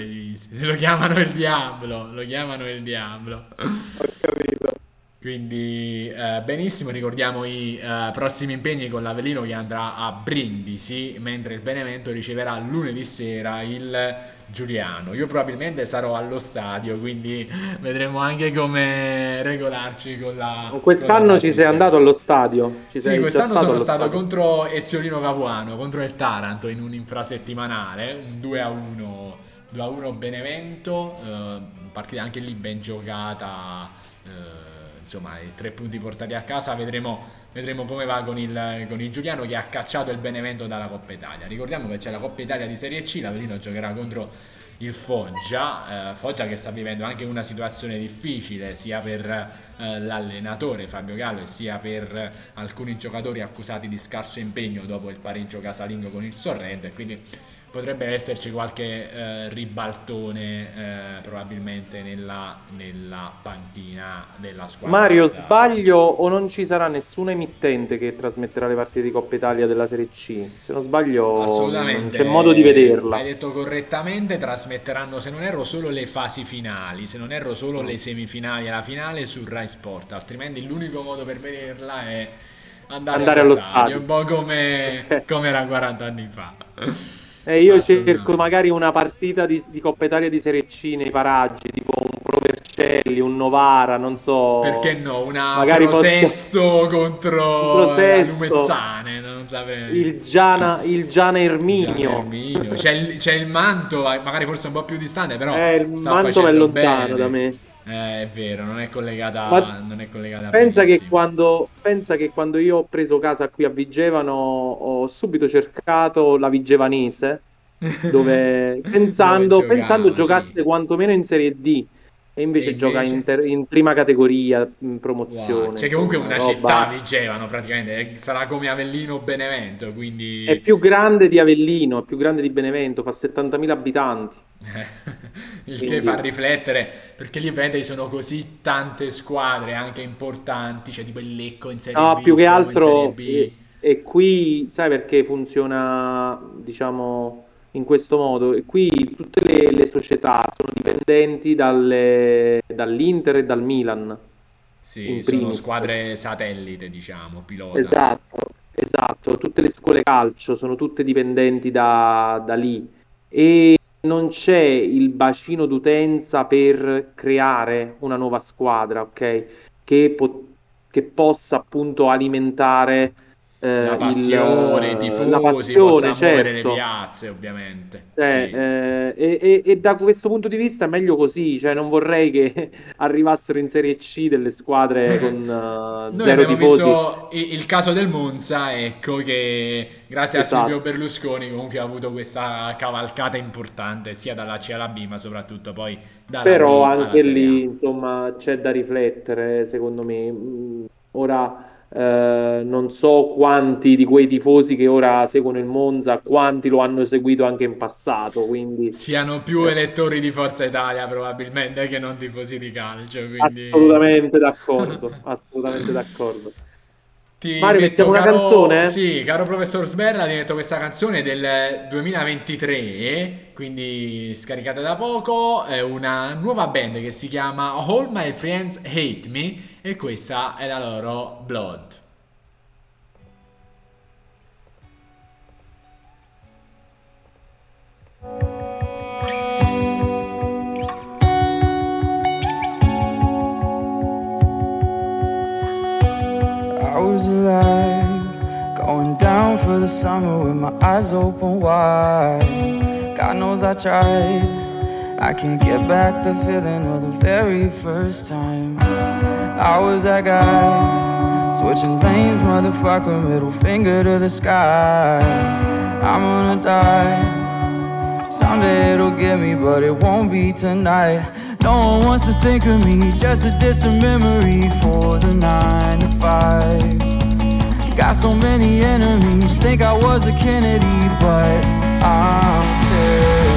A: Lo chiamano il Diablo, lo chiamano il Diablo.
B: Ho capito.
A: Quindi eh, benissimo, ricordiamo i eh, prossimi impegni con l'Avellino che andrà a Brindisi, mentre il Benevento riceverà lunedì sera il Giuliano. Io probabilmente sarò allo stadio, quindi vedremo anche come regolarci con la.
B: Quest'anno con la ci sei andato allo stadio?
A: Ci sì, quest'anno sono stato stadio. contro Eziolino Capuano, contro il Taranto in un infrasettimanale, un 2 a 1, 2 a 1 Benevento, eh, partita anche lì ben giocata. Eh, insomma, i tre punti portati a casa, vedremo vedremo come va con il, con il, Giuliano che ha cacciato il Benevento dalla Coppa Italia. Ricordiamo che c'è la Coppa Italia di Serie C, l'Avelino giocherà contro il Foggia, eh, Foggia che sta vivendo anche una situazione difficile sia per eh, l'allenatore Fabio Gallo sia per alcuni giocatori accusati di scarso impegno dopo il pareggio casalingo con il Sorrento e quindi potrebbe esserci qualche eh, ribaltone eh, probabilmente nella, nella, panchina della squadra.
B: Mario, sbaglio o non ci sarà nessun emittente che trasmetterà le partite di Coppa Italia della Serie C? Se non sbaglio non c'è modo di vederla.
A: Hai detto correttamente, trasmetteranno se non erro solo le fasi finali, se non erro solo mm. le semifinali e la finale su Rai Sport, altrimenti l'unico modo per vederla è andare, andare allo, stadio, stadio, un po' come, come era 40 anni fa.
B: E io cerco magari una partita di, di Coppa Italia di Serie C nei paraggi, tipo un Pro Vercelli, un Novara, non so.
D: Perché no? Una magari Prosesto posso... contro Prosesto, Lumezzane, non saprei.
B: Il Giana, il Giana Erminio.
D: Erminio. C'è, il, c'è, il, manto, magari forse un po' più distante, però.
B: Eh, il manto è lontano bene. da me.
D: Eh, è vero, non è collegata. Ma non è collegata
B: pensa, che quando, pensa che quando io ho preso casa qui a Vigevano ho subito cercato la Vigevanese [LAUGHS] dove pensando, dove giocava, pensando giocasse sì. quantomeno in Serie D e invece, e invece... gioca in, ter- in, prima categoria in promozione. Wow.
D: Cioè, comunque una roba... città Vigevano praticamente sarà come Avellino Benevento. Quindi
B: è più grande di Avellino, è più grande di Benevento, fa 70.000 abitanti. [LAUGHS]
D: Il quindi... che fa riflettere perché lì ovviamente ci sono così tante squadre anche importanti, cioè tipo il Lecco in Serie
B: no,
D: B.
B: più che altro. E, e qui sai perché funziona, diciamo in questo modo e qui tutte le, le società sono dipendenti dalle, dall'Inter e dal Milan.
D: Sì, sono squadre satellite, diciamo, pilota.
B: Esatto, esatto, tutte le scuole calcio sono tutte dipendenti da, da lì e non c'è il bacino d'utenza per creare una nuova squadra, ok? Che, po- che possa appunto alimentare
D: la passione, il, i tifosi, la passione, certo. le piazze ovviamente.
B: Eh, sì. eh, e, e, da questo punto di vista è meglio così, cioè non vorrei che [LAUGHS] arrivassero in Serie C delle squadre con uh, Noi zero tifosi. visto
D: il, il, caso del Monza, ecco che grazie esatto. a Silvio Berlusconi comunque ha avuto questa cavalcata importante sia dalla C alla B ma soprattutto poi dalla
B: Però B anche lì insomma c'è da riflettere secondo me. Mm, ora eh, non so quanti di quei tifosi che ora seguono il Monza, quanti lo hanno seguito anche in passato. Quindi...
D: Siano più eh. elettori di Forza Italia probabilmente che non tifosi di calcio. Quindi...
B: Assolutamente d'accordo, [LAUGHS] assolutamente d'accordo.
D: Ti Mario, mettiamo una caro, canzone? Sì, caro professor Sberla, ti metto questa canzone del 2023, quindi scaricata da poco, è una nuova band che si chiama All My Friends Hate Me e questa è la loro Blood. I was alive, going down for the summer with my eyes open wide. God knows I tried. I can't get back the feeling of the very first time. I was that guy, switching lanes, motherfucker, middle finger to the sky. I'm gonna die. Someday it'll get me, but it won't be tonight. No one wants to think of me, just a distant memory for the nine to fives. Got so many enemies, think I was a Kennedy, but I'm still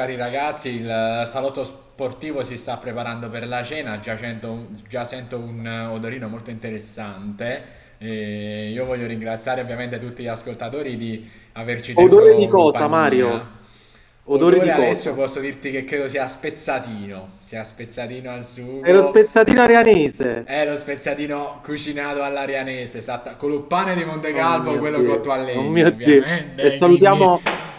A: cari ragazzi, il salotto sportivo si sta preparando per la cena, già, sento, già sento un odorino molto interessante. E io voglio ringraziare ovviamente tutti gli ascoltatori di averci
B: tenuto Odore di cosa, Mario?
A: Odore, Odore di adesso cosa? posso dirti che credo sia spezzatino, sia spezzatino al sugo.
B: È lo spezzatino arianese.
A: È lo spezzatino cucinato all'arianese, esatto, con il pane di Montegalvo, oh quello Dio. cotto a legno. Oh mio Dio.
B: E salutiamo... Quindi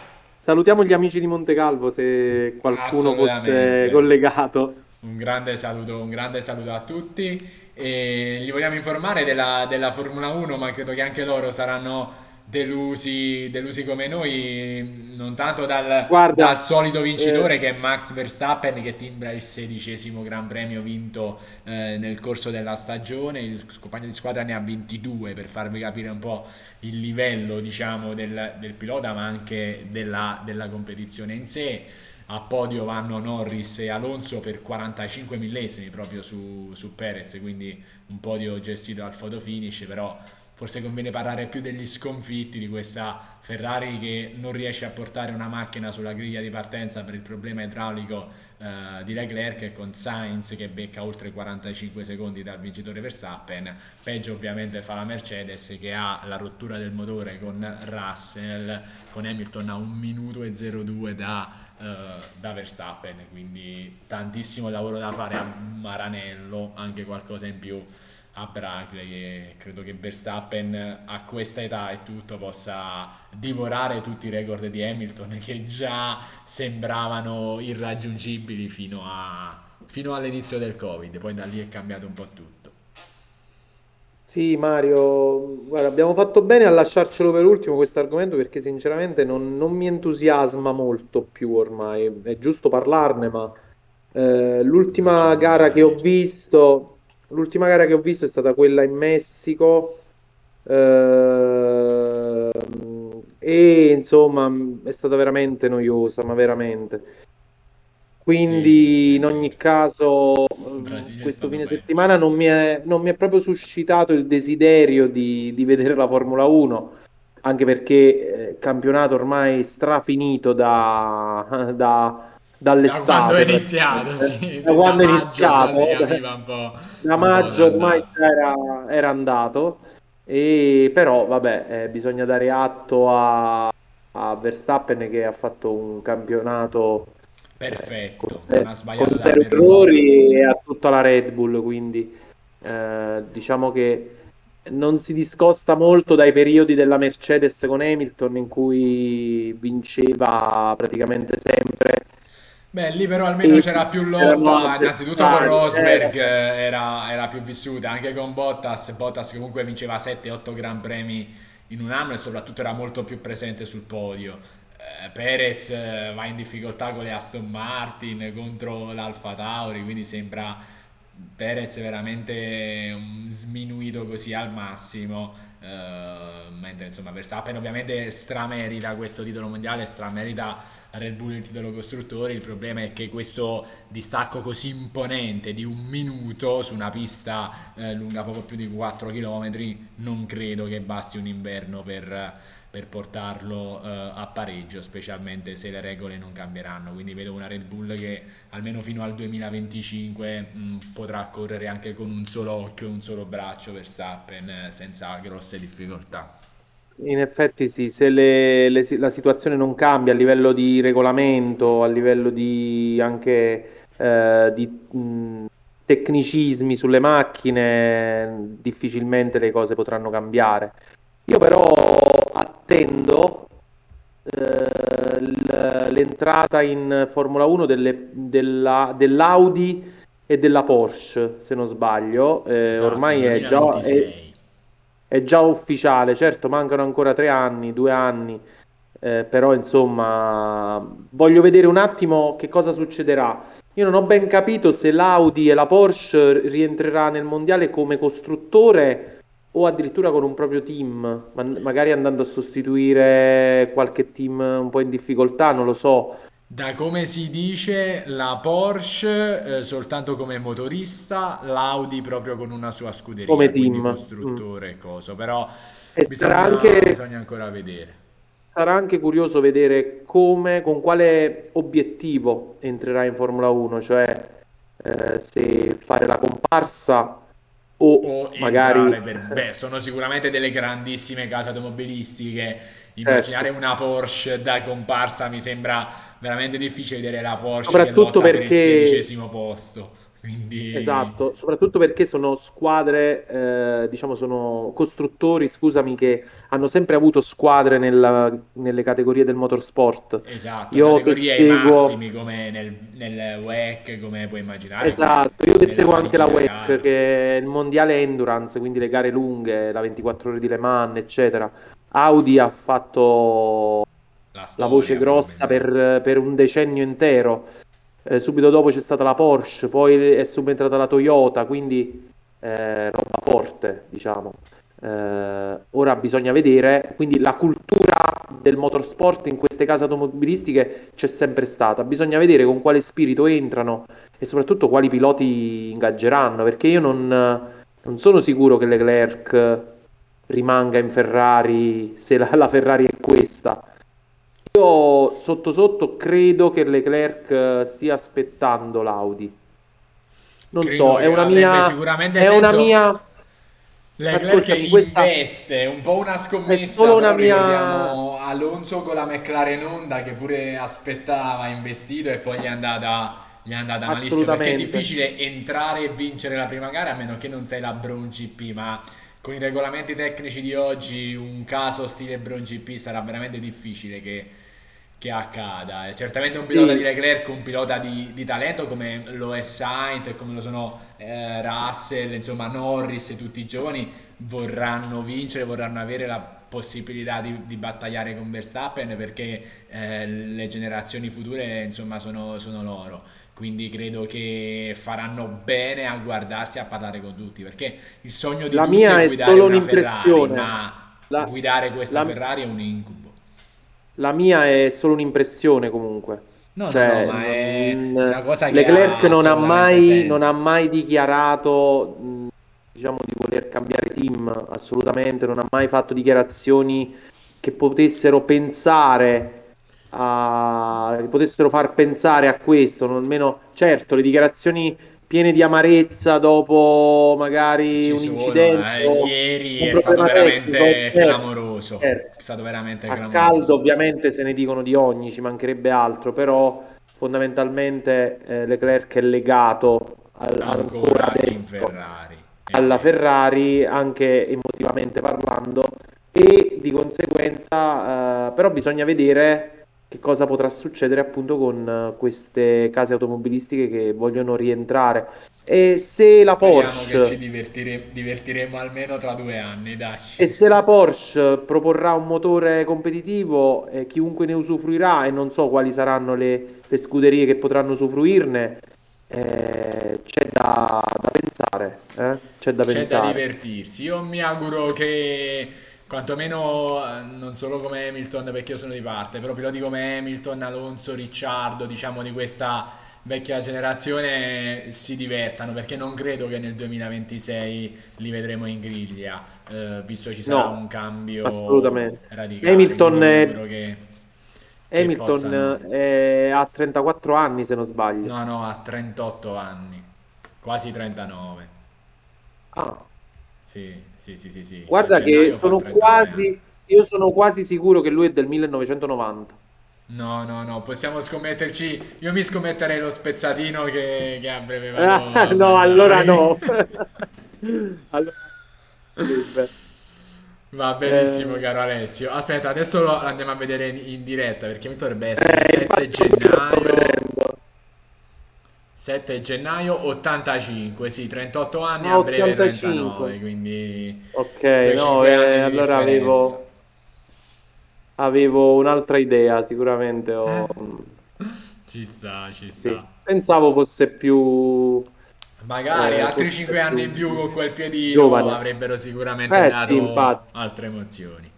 B: Salutiamo gli amici di Montecalvo se qualcuno fosse collegato.
A: Un grande saluto, un grande saluto a tutti. E gli vogliamo informare della, della Formula 1, ma credo che anche loro saranno delusi, delusi come noi, non tanto dal, Guarda, dal solito vincitore eh, che è Max Verstappen che timbra il sedicesimo Gran Premio vinto eh, nel corso della stagione, il compagno di squadra ne ha 22 per farvi capire un po' il livello diciamo, del, del pilota ma anche della, della competizione in sé. A podio vanno Norris e Alonso per 45 millesimi proprio su, su Perez, quindi un podio gestito al photo finish, però forse conviene parlare più degli sconfitti di questa Ferrari che non riesce a portare una macchina sulla griglia di partenza per il problema idraulico eh, di Leclerc e con Sainz che becca oltre 45 secondi dal vincitore Verstappen. Peggio ovviamente fa la Mercedes che ha la rottura del motore con Russell con Hamilton a 1 minuto e 02 da, eh, da Verstappen quindi tantissimo lavoro da fare a Maranello anche qualcosa in più a Braglie che credo che Verstappen a questa età e tutto possa divorare tutti i record di Hamilton che già sembravano irraggiungibili fino, a, fino all'inizio del Covid, poi da lì è cambiato un po' tutto.
B: Sì, Mario, guarda, abbiamo fatto bene a lasciarcelo per ultimo questo argomento perché sinceramente non, non, mi entusiasma molto più ormai. È giusto parlarne, ma eh, l'ultima gara che ho visto, L'ultima gara che ho visto è stata quella in Messico. Eh, e insomma è stata veramente noiosa, ma veramente. Quindi sì. in ogni caso questo fine bello. settimana non mi, è, non mi, è, proprio suscitato il desiderio di, di vedere la Formula 1, anche perché eh, campionato ormai strafinito da, [LAUGHS] da dall'estate. Da quando
A: è iniziato, sì.
B: Da quando è iniziato. da maggio ormai era, era, andato. E, però, vabbè, eh, bisogna dare atto a, a, Verstappen che ha fatto un campionato
A: perfetto,
B: eh, con, con zero errori e a tutta la Red Bull. Quindi, eh, diciamo che non si discosta molto dai periodi della Mercedes con Hamilton in cui vinceva praticamente sempre
A: Beh, lì però almeno c'era più lotta, innanzitutto con Rosberg era, era, più vissuta, anche con Bottas, Bottas comunque vinceva 7-8 Gran Premi in un anno e soprattutto era molto più presente sul podio. Eh, Perez eh, va in difficoltà con le Aston Martin contro l'Alfa Tauri, quindi sembra Perez veramente sminuito così al massimo. Eh, mentre insomma Verstappen ovviamente stramerita questo titolo mondiale, stramerita Red Bull il titolo costruttori, il problema è che questo distacco così imponente di un minuto su una pista eh, lunga poco più di 4 km non credo che basti un inverno per, per portarlo eh, a pareggio, specialmente se le regole non cambieranno. Quindi vedo una Red Bull che almeno fino al 2025 mh, mm, potrà correre anche con un solo occhio e un solo braccio per Stappen eh, senza grosse difficoltà.
B: In effetti sì, se le, le, la situazione non cambia a livello di regolamento, a livello di anche eh, di mh, tecnicismi sulle macchine, difficilmente le cose potranno cambiare. Io però attendo eh, l'entrata in Formula 1 delle, della, dell'Audi e della Porsche, se non sbaglio. Eh, esatto, ormai è già, è, è già, ufficiale, certo mancano ancora tre anni, due anni, eh, però insomma voglio vedere un attimo che cosa succederà. Io non ho ben capito se l'Audi e la Porsche rientrerà nel mondiale come costruttore o addirittura con un proprio team, ma magari andando a sostituire qualche team un po' in difficoltà, non lo so.
A: Da come si dice, la Porsche eh, soltanto come motorista, l'Audi proprio con una sua scuderia,
B: come team,
A: costruttore, mm. coso, però bisogna,
B: anche...
A: bisogna ancora vedere.
B: Sarà anche curioso vedere come, con quale obiettivo entrerà in Formula 1, cioè eh, se fare la comparsa o, o magari
A: per... beh, sono sicuramente delle grandissime case automobilistiche immaginare certo. una Porsche da comparsa mi sembra veramente difficile vedere la Porsche
B: soprattutto perché per il
A: sedicesimo posto quindi...
B: Esatto, soprattutto perché sono squadre, eh, diciamo, sono costruttori, scusami, che hanno sempre avuto squadre nella, nelle categorie del motorsport.
A: Esatto, io categorie che seguo... massimi come nel, nel WEC, come puoi immaginare.
B: Esatto, io che seguo anche la WEC, che è il mondiale endurance, quindi le gare lunghe, la 24 ore di Le Mans, eccetera. Audi ha fatto la, storia, la voce grossa per, per un decennio intero. Eh, subito dopo c'è stata la Porsche, poi è subentrata la Toyota, quindi eh, roba forte, diciamo. Eh, ora bisogna vedere, quindi la cultura del motorsport in queste case automobilistiche c'è sempre stata, bisogna vedere con quale spirito entrano e soprattutto quali piloti ingaggeranno, perché io non, non sono sicuro che Leclerc rimanga in Ferrari se la, la Ferrari è questa io sotto sotto credo che Leclerc eh, stia aspettando l'Audi. Non credo so, è una mia...
A: Sicuramente
B: è
A: senso...
B: una mia...
A: Leclerc questa... investe, un po' una scommessa, è solo una mia... Alonso con la McLaren Honda che pure aspettava, investito e poi gli è andata, gli è andata malissimo perché è difficile entrare e vincere la prima gara a meno che non sei la Brown GP, ma con i regolamenti tecnici di oggi un caso stile Brown GP sarà veramente difficile che che accada. Certamente un pilota sì. di Leclerc, un pilota di, di, talento come lo è Sainz e come lo sono eh, Russell, insomma Norris e tutti i giovani vorranno vincere, vorranno avere la possibilità di, di battagliare con Verstappen perché eh, le generazioni future insomma sono, sono loro quindi credo che faranno bene a guardarsi e a parlare con tutti perché il sogno di
B: la
A: tutti
B: mia
A: è
B: guidare è una
A: Ferrari ma la, guidare questa la, Ferrari è un incubo
B: la mia è solo un'impressione comunque.
A: No, cioè, no, no, ma è una cosa che
B: Leclerc non ha, mai, non ha mai dichiarato diciamo di voler cambiare team assolutamente, non ha mai fatto dichiarazioni che potessero pensare a, che potessero far pensare a questo, non almeno certo le dichiarazioni piene di amarezza dopo magari Ci un sono, incidente.
A: Eh, ieri è stato veramente tecnico, certo, clamoroso. Certo. È stato veramente
B: A
A: clamoroso.
B: caldo ovviamente se ne dicono di ogni, ci mancherebbe altro, però fondamentalmente eh, Leclerc è legato al,
A: ancora, ancora Ferrari.
B: alla Ferrari anche emotivamente parlando e di conseguenza eh, però bisogna vedere che cosa potrà succedere appunto con eh, queste case automobilistiche che vogliono rientrare. E se la Porsche...
A: che ci divertire... divertiremo almeno tra due anni, dai.
B: E se la Porsche proporrà un motore competitivo, eh, chiunque ne usufruirà, e non so quali saranno le, le scuderie che potranno usufruirne, eh, c'è da, da pensare. Eh? C'è da
A: c'è
B: pensare.
A: da divertirsi. Io mi auguro che quantomeno eh, non solo come Hamilton perché io sono di parte, però piloti come Hamilton, Alonso, Ricciardo, diciamo di questa vecchia generazione si divertano perché non credo che nel 2026 li vedremo in griglia, eh, visto ci sarà no, un cambio
B: assolutamente.
A: radicale.
B: Hamilton, è...
A: che,
B: Hamilton possano... è... ha 34 anni se non sbaglio.
A: No, no, ha 38 anni, quasi 39.
B: Ah.
A: Sì, sì, sì, sì, sì.
B: Guarda che sono quasi, io sono quasi sicuro che lui è del 1990.
A: No, no, no, possiamo scommetterci. Io mi scommetterei lo spezzatino che, che a breve vado [LAUGHS]
B: No, allora no. [LAUGHS] allora...
A: Va benissimo, eh... caro Alessio. Aspetta, adesso lo andiamo a vedere in, in diretta perché mi dovrebbe essere eh, 7 gennaio. 7 gennaio 85, sì, 38 anni a breve 39, quindi
B: Ok, no, eh, allora avevo avevo un'altra idea, sicuramente ho...
A: Eh. [LAUGHS] Ci sta, ci sta. Sì.
B: Pensavo fosse più
A: Magari eh, altri 5 anni in più con quel piedino giovane. avrebbero sicuramente eh, dato sì, altre emozioni.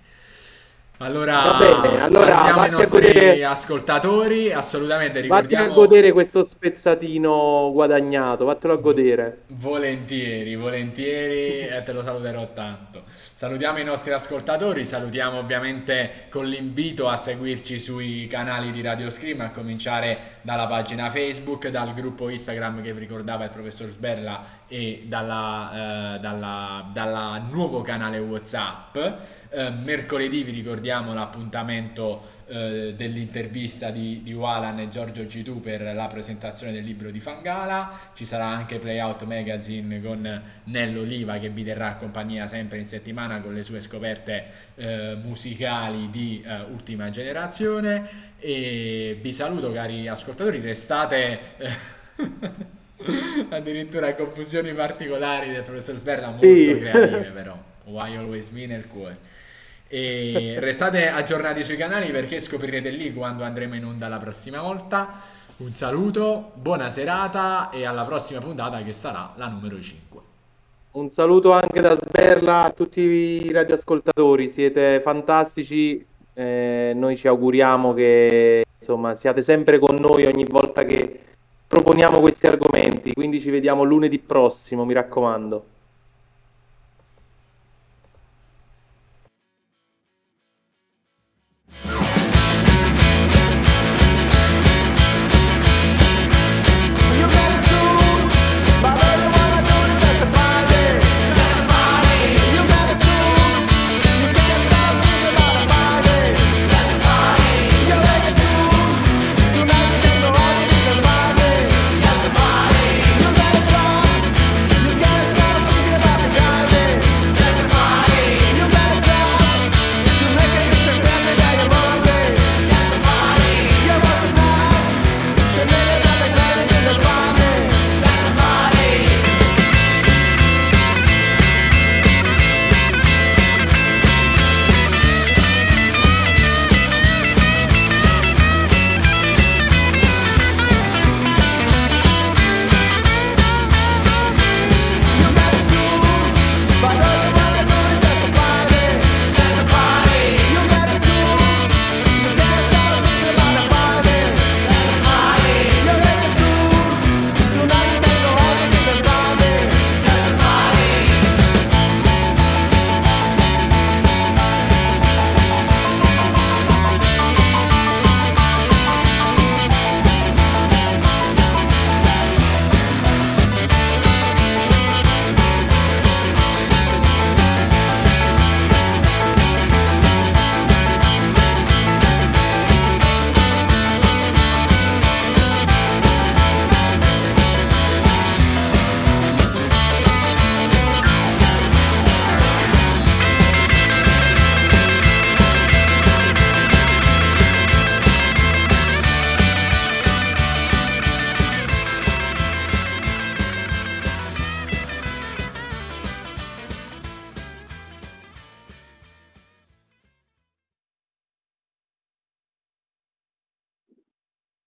A: Allora, bene, allora salutiamo i nostri godere... ascoltatori, assolutamente ricordiamo...
B: Vatti a godere questo spezzatino guadagnato, vattelo a godere.
A: Volentieri, volentieri e te lo saluterò tanto. Salutiamo i nostri ascoltatori, salutiamo ovviamente con l'invito a seguirci sui canali di Radio Scream, a cominciare dalla pagina Facebook, dal gruppo Instagram che vi ricordava il professor Sberla e dalla, eh, dalla, dalla nuovo canale Whatsapp. Eh, mercoledì vi ricordiamo l'appuntamento eh, dell'intervista di, di Walan e Giorgio G2 per la presentazione del libro di Fangala. Ci sarà anche Playout Magazine con Nello Oliva che vi terrà compagnia sempre in settimana con le sue scoperte eh, musicali di eh, ultima generazione. E vi saluto cari ascoltatori, restate... [LAUGHS] [LAUGHS] addirittura confusioni particolari del professor Sberla molto sì. creative [LAUGHS] però Why Always Me nel cuore e restate aggiornati sui canali perché scoprirete lì quando andremo in onda la prossima volta. Un saluto, buona serata e alla prossima puntata che sarà la numero 5.
B: Un saluto anche da Sberla a tutti i radioascoltatori, siete fantastici, eh, noi ci auguriamo che insomma, siate sempre con noi ogni volta che proponiamo questi argomenti, quindi ci vediamo lunedì prossimo, mi raccomando.